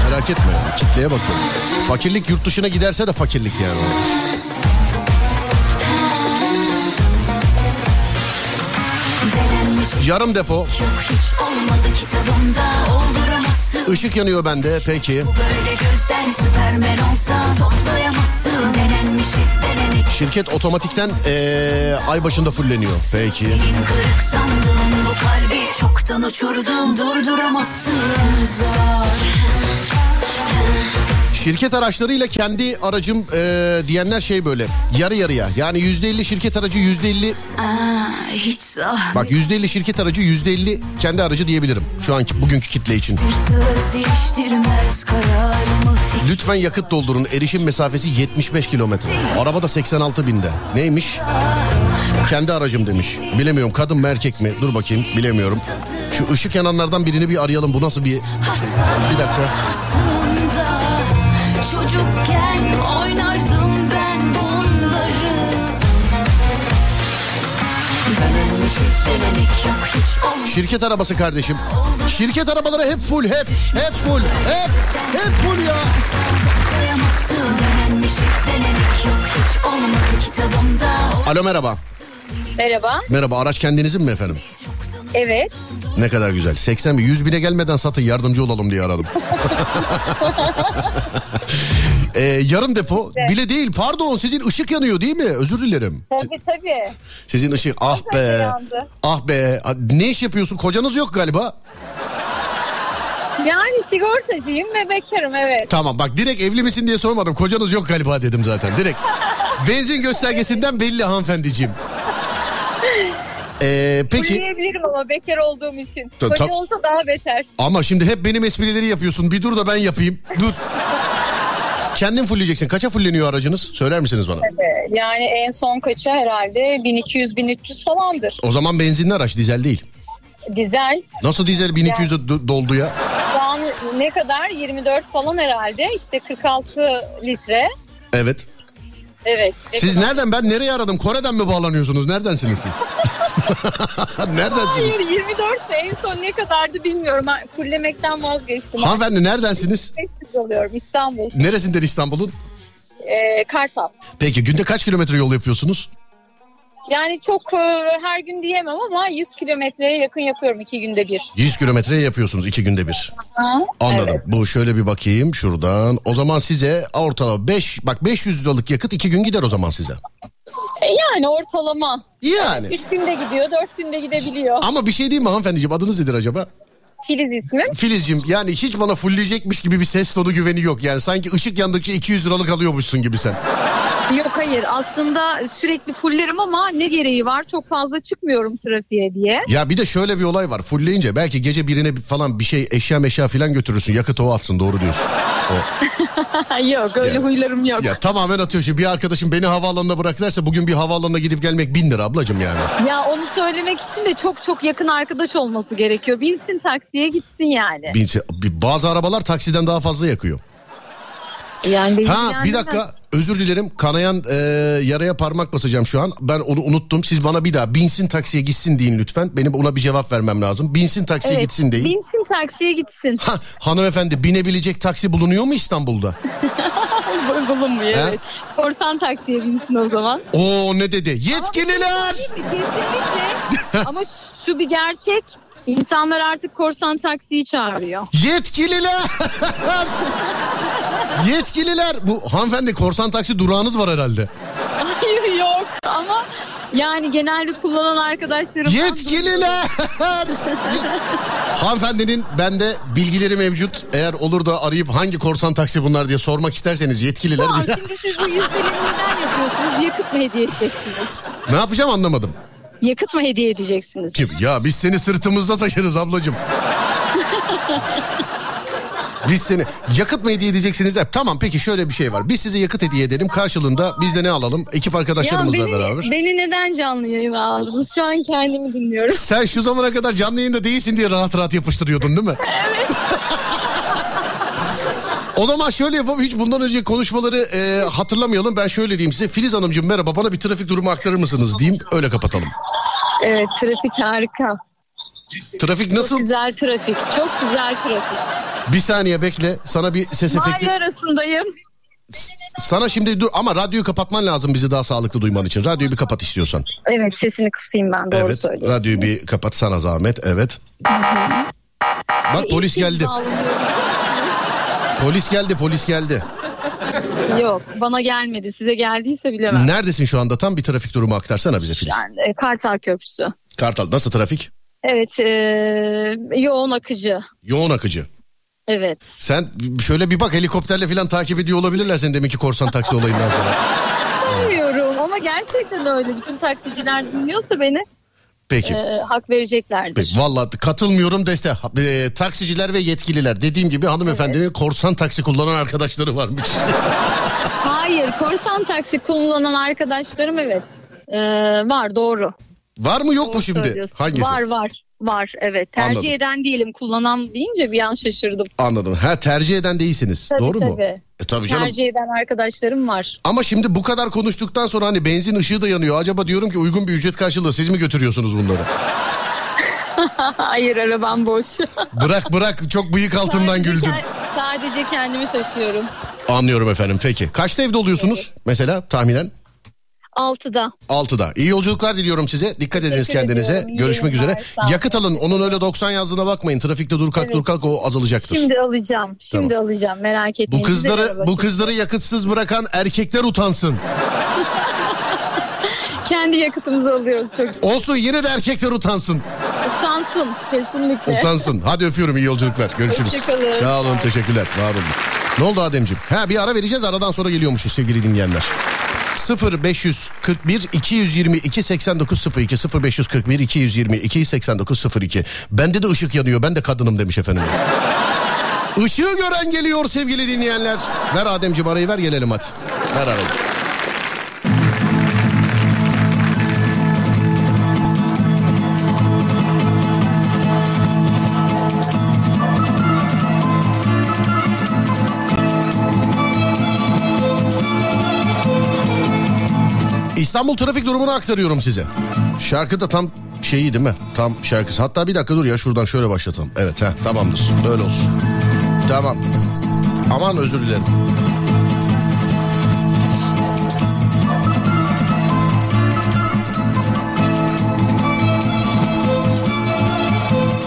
Merak etme yani, kitleye bakıyorum. Fakirlik yurt dışına giderse de fakirlik yani. Yarım depo. Yok hiç olmadı kitabımda Olduramazsın Işık yanıyor bende peki. Şirket otomatikten eee, ay başında fulleniyor. Peki. Senin kırık sandığın bu kalbi çoktan uçurdum Durduramazsın zor Şirket araçlarıyla kendi aracım eee, diyenler şey böyle. Yarı yarıya. Yani yüzde elli şirket aracı yüzde elli. Hiç zahmet Bak yüzde elli şirket aracı yüzde elli kendi aracı diyebilirim. Şu anki bugünkü kitle için. Lütfen yakıt doldurun. Erişim mesafesi 75 kilometre. Araba da 86 binde. Neymiş? Kendi aracım demiş. Bilemiyorum kadın mı erkek mi? Dur bakayım bilemiyorum. Şu ışık yananlardan birini bir arayalım. Bu nasıl bir... Bir dakika. Çocukken oynardım ben bunları Şirket arabası kardeşim. Şirket arabaları hep full hep. Hep full. Hep. Hep full ya. Alo merhaba. Merhaba. Merhaba araç kendinizin mi efendim? Evet. Ne kadar güzel. 80 mi? 100 bine gelmeden satın yardımcı olalım diye aradım. Ee, yarım depo. Bile değil pardon sizin ışık yanıyor değil mi? Özür dilerim. Tabii tabii. Sizin ışık ah be. yandı. Ah be. Ne iş yapıyorsun? Kocanız yok galiba. Yani sigortacıyım ve bekarım evet. Tamam bak direkt evli misin diye sormadım. Kocanız yok galiba dedim zaten direkt. Benzin göstergesinden belli hanımefendiciğim. Ee, peki Fulleyebilirim ama bekar olduğum için. Ta- Koca ta- olsa daha beter. ama şimdi hep benim esprileri yapıyorsun. Bir dur da ben yapayım. Dur. Kendin fullleyeceksin. Kaça fulleniyor aracınız? Söyler misiniz bana? Ee, Yani en son kaçı herhalde 1200-1300 falandır. O zaman benzinli araç dizel değil. Dizel. Nasıl dizel 1200'e do- doldu ya? Şu an ne kadar? 24 falan herhalde. İşte 46 litre. Evet. Evet. Siz kadar? nereden ben nereye aradım? Kore'den mi bağlanıyorsunuz? Neredensiniz siz? Neredensiniz? Hayır 24 en son ne kadardı bilmiyorum. Fullemekten vazgeçtim. Hanımefendi neredensiniz? 500 alıyorum İstanbul. Neresinden İstanbul'un? Ee, Kartal. Peki günde kaç kilometre yol yapıyorsunuz? Yani çok e, her gün diyemem ama 100 kilometreye yakın yapıyorum iki günde bir. 100 kilometre yapıyorsunuz iki günde bir. Ha? Anladım. Evet. Bu şöyle bir bakayım şuradan. O zaman size ortalama 5 bak 500 liralık yakıt iki gün gider o zaman size. E, Yani ortalama. Yani. 3 günde gidiyor, 4 günde gidebiliyor. Ama bir şey diyeyim mi hanımefendiciğim adınız nedir acaba? Filiz ismim. Filizciğim yani hiç bana fullleyecekmiş gibi bir ses tonu güveni yok. Yani sanki ışık yandıkça 200 liralık alıyormuşsun gibi sen. Yok hayır aslında sürekli fullerim ama ne gereği var çok fazla çıkmıyorum trafiğe diye. Ya bir de şöyle bir olay var. Fullleyince belki gece birine falan bir şey eşya meşya falan götürürsün. Yakıt o atsın doğru diyorsun. O. yok öyle huylarım yok. Ya tamamen atıyor. Şimdi bir arkadaşım beni havaalanına bırak derse bugün bir havaalanına gidip gelmek bin lira ablacığım yani. Ya onu söylemek için de çok çok yakın arkadaş olması gerekiyor. Binsin taksiye gitsin yani. Bir- Bazı arabalar taksiden daha fazla yakıyor. Yani Ha bir dakika özür dilerim kanayan e, yaraya parmak basacağım şu an. Ben onu unuttum. Siz bana bir daha binsin taksiye gitsin deyin lütfen. Benim ona bir cevap vermem lazım. Binsin taksiye Evet, gitsin deyin. Binsin taksiye gitsin. Ha, hanımefendi binebilecek taksi bulunuyor mu İstanbul'da? Bulunmuyor evet. Korsan taksiye binsin o zaman. Oo ne dedi? Yetkililer! Kesinlikle. Ama şu bir gerçek. İnsanlar artık korsan taksiyi çağırıyor. Yetkililer! Yetkililer! Bu hanımefendi korsan taksi durağınız var herhalde. Hayır yok ama yani genelde kullanan arkadaşlarım. Yetkililer! Hanımefendinin bende bilgileri mevcut. Eğer olur da arayıp hangi korsan taksi bunlar diye sormak isterseniz yetkililer. Tamam şimdi siz bu yüzdelerinden yapıyorsunuz. Yakıt mı hediye edeceksiniz? ne yapacağım anlamadım. Yakıt mı hediye edeceksiniz? Kim? Ya biz seni sırtımızda taşırız ablacığım. Biz seni yakıt mı hediye edeceksiniz? Tamam peki şöyle bir şey var. Biz size yakıt hediye edelim. Karşılığında biz de ne alalım? Ekip arkadaşlarımızla ya beni, beraber. beni neden canlı yayına aldınız? Şu an kendimi dinliyorum. Sen şu zamana kadar canlı yayında değilsin diye rahat rahat yapıştırıyordun değil mi? Evet. O zaman şöyle yapalım. Hiç bundan önce konuşmaları e, hatırlamayalım. Ben şöyle diyeyim size. Filiz Hanımcığım merhaba. Bana bir trafik durumu aktarır mısınız diyeyim. Öyle kapatalım. Evet trafik harika. Trafik nasıl? Çok güzel trafik. Çok güzel trafik. Bir saniye bekle. Sana bir ses efekti. Mahalle arasındayım. Sana şimdi dur ama radyoyu kapatman lazım bizi daha sağlıklı duyman için. Radyoyu bir kapat istiyorsan. Evet sesini kısayım ben doğru evet. söylüyorsun. Radyoyu bir kapat sana zahmet. Evet. Bak polis geldi. kez bağlanıyorum. Polis geldi, polis geldi. Yok bana gelmedi. Size geldiyse bilemem. Neredesin şu anda? Tam bir trafik durumu aktarsana bize Filiz. Yani, e, Kartal Köprüsü. Kartal nasıl trafik? Evet e, yoğun akıcı. Yoğun akıcı. Evet. Sen şöyle bir bak helikopterle falan takip ediyor olabilirler seni deminki korsan taksi olayından sonra. Bilmiyorum ama gerçekten öyle. Bütün taksiciler dinliyorsa beni Peki. e, hak vereceklerdir. Peki, Vallahi katılmıyorum deste. E, taksiciler ve yetkililer. Dediğim gibi hanımefendinin korsan taksi kullanan arkadaşları varmış. Hayır korsan taksi kullanan arkadaşlarım evet. E, var doğru. Var mı yok mu Doğru şimdi? söylüyorsun. Hangisi? Var var var evet. Tercih Anladım. eden değilim kullanan deyince bir an şaşırdım. Anladım. Ha tercih eden değilsiniz. Tabii, Doğru mu? tabii. E tabii canım. Tercih eden arkadaşlarım var. Ama şimdi bu kadar konuştuktan sonra hani benzin ışığı da yanıyor. Acaba diyorum ki uygun bir ücret karşılığı siz mi götürüyorsunuz bunları? Hayır arabam boş. bırak bırak çok bıyık altından Sadece güldüm. Sadece kendimi taşıyorum. Anlıyorum efendim peki. Kaçta evde oluyorsunuz mesela tahminen? Altıda. 6'da. İyi yolculuklar diliyorum size. Dikkat ediniz Teşekkür kendinize. ediyorum. Görüşmek üzere. Yakıt alın. Onun öyle 90 yazdığına bakmayın. Trafikte dur kalk Evet. dur kalk o azalacaktır. Şimdi alacağım. Şimdi alacağım. Merak etmeyin. bu kızları bu kızları yakıtsız bırakan erkekler utansın. Kendi yakıtımızı alıyoruz çok şükür. Olsun yine de erkekler utansın. Utansın kesinlikle. Utansın. Hadi öpüyorum iyi yolculuklar. Görüşürüz. Hoşçakalın. Sağ olun teşekkürler. Var olun. Ne oldu Ademciğim? Ha bir ara vereceğiz aradan sonra geliyormuşuz sevgili dinleyenler. 0 541 222 8902 0 541 222 8902 Bende de ışık yanıyor ben de kadınım demiş efendim. Işığı gören geliyor sevgili dinleyenler. Ver Ademciğim arayı ver gelelim hadi. Ver arayı. İstanbul trafik durumunu aktarıyorum size. Şarkı da tam şeyi değil mi? Tam şarkısı. Hatta bir dakika dur ya şuradan şöyle başlatalım. Evet ha tamamdır. Öyle olsun. Tamam. Aman özür dilerim.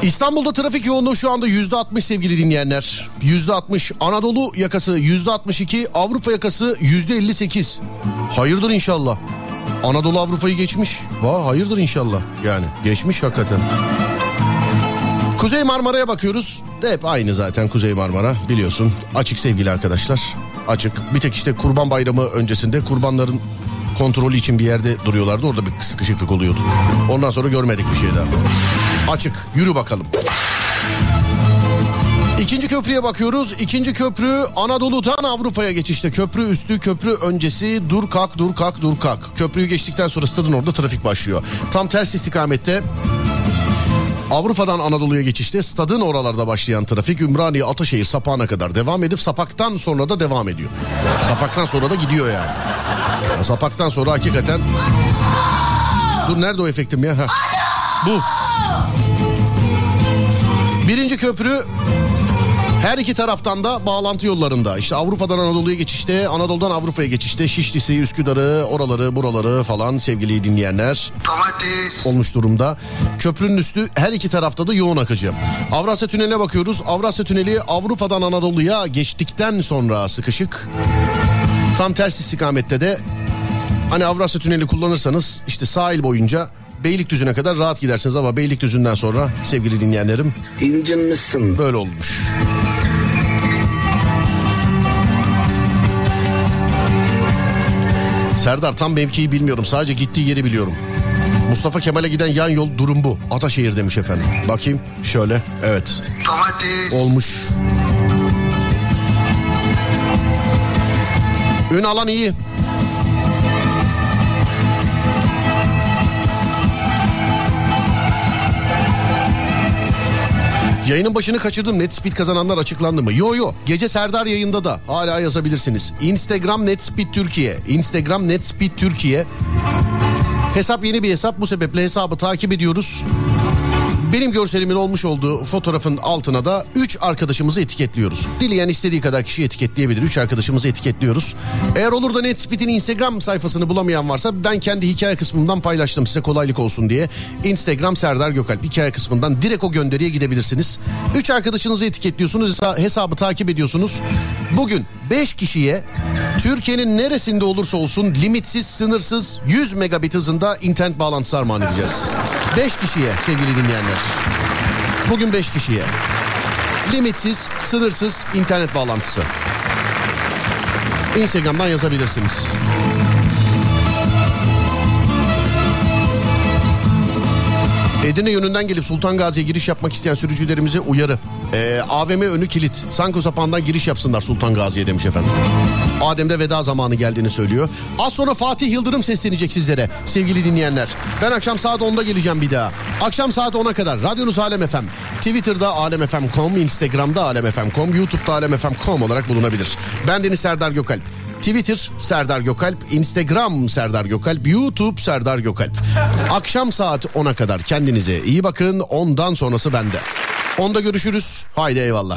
İstanbul'da trafik yoğunluğu şu anda yüzde 60 sevgili dinleyenler. Yüzde 60 Anadolu yakası yüzde 62 Avrupa yakası yüzde 58. Hayırdır inşallah. Anadolu Avrupa'yı geçmiş. Va hayırdır inşallah. Yani geçmiş hakikaten. Kuzey Marmara'ya bakıyoruz. De hep aynı zaten Kuzey Marmara biliyorsun. Açık sevgili arkadaşlar. Açık. Bir tek işte Kurban Bayramı öncesinde kurbanların kontrolü için bir yerde duruyorlardı. Orada bir sıkışıklık oluyordu. Ondan sonra görmedik bir şey daha. Açık. Yürü bakalım. İkinci köprüye bakıyoruz. İkinci köprü Anadolu'dan Avrupa'ya geçişte. Köprü üstü, köprü öncesi dur kalk dur kalk dur kalk. Köprüyü geçtikten sonra stadın orada trafik başlıyor. Tam ters istikamette Avrupa'dan Anadolu'ya geçişte stadın oralarda başlayan trafik Ümraniye Ataşehir Sapağı'na kadar devam edip Sapak'tan sonra da devam ediyor. Sapak'tan sonra da gidiyor yani. Ya Sapak'tan sonra hakikaten... Dur nerede o efektim ya? Heh. Bu. Birinci köprü her iki taraftan da bağlantı yollarında. İşte Avrupa'dan Anadolu'ya geçişte, Anadolu'dan Avrupa'ya geçişte Şişlisi, Üsküdar'ı, oraları, buraları falan sevgili dinleyenler. Olmuş durumda. Köprünün üstü her iki tarafta da yoğun akıcı. Avrasya Tüneli'ne bakıyoruz. Avrasya Tüneli Avrupa'dan Anadolu'ya geçtikten sonra sıkışık. Tam ters istikamette de hani Avrasya Tüneli kullanırsanız işte sahil boyunca Beylikdüzü'ne kadar rahat gidersiniz ama Beylikdüzü'nden sonra sevgili dinleyenlerim incinmişsin. Böyle olmuş. Serdar tam mevkiyi bilmiyorum. Sadece gittiği yeri biliyorum. Mustafa Kemal'e giden yan yol durum bu. Ataşehir demiş efendim. Bakayım şöyle. Evet. Domates. Olmuş. Ün alan iyi. Yayının başını kaçırdım. Net Speed kazananlar açıklandı mı? Yo yo. Gece Serdar yayında da hala yazabilirsiniz. Instagram Net Speed Türkiye. Instagram Net Speed Türkiye. Hesap yeni bir hesap. Bu sebeple hesabı takip ediyoruz. Benim görselimin olmuş olduğu fotoğrafın altına da 3 arkadaşımızı etiketliyoruz. Dileyen istediği kadar kişi etiketleyebilir. 3 arkadaşımızı etiketliyoruz. Eğer olur da Netspeed'in Instagram sayfasını bulamayan varsa ben kendi hikaye kısmından paylaştım size kolaylık olsun diye. Instagram Serdar Gökalp hikaye kısmından direkt o gönderiye gidebilirsiniz. 3 arkadaşınızı etiketliyorsunuz hesa- hesabı takip ediyorsunuz. Bugün 5 kişiye Türkiye'nin neresinde olursa olsun limitsiz sınırsız 100 megabit hızında internet bağlantısı armağan edeceğiz. 5 kişiye sevgili dinleyenler. Bugün 5 kişiye. Limitsiz, sınırsız internet bağlantısı. Instagram'dan yazabilirsiniz. Edirne yönünden gelip Sultan Gazi'ye giriş yapmak isteyen sürücülerimize uyarı. Ee, AVM önü kilit. Sanko Sapan'dan giriş yapsınlar Sultan Gazi'ye demiş efendim. Adem'de veda zamanı geldiğini söylüyor. Az sonra Fatih Yıldırım seslenecek sizlere sevgili dinleyenler. Ben akşam saat 10'da geleceğim bir daha. Akşam saat 10'a kadar radyonuz Alem FM. Twitter'da alemfm.com, Instagram'da alemfm.com, YouTube'da alemfm.com olarak bulunabilir. Ben Deniz Serdar Gökalp. Twitter Serdar Gökalp, Instagram Serdar Gökalp, YouTube Serdar Gökalp. Akşam saat 10'a kadar kendinize iyi bakın. Ondan sonrası bende. Onda görüşürüz. Haydi eyvallah.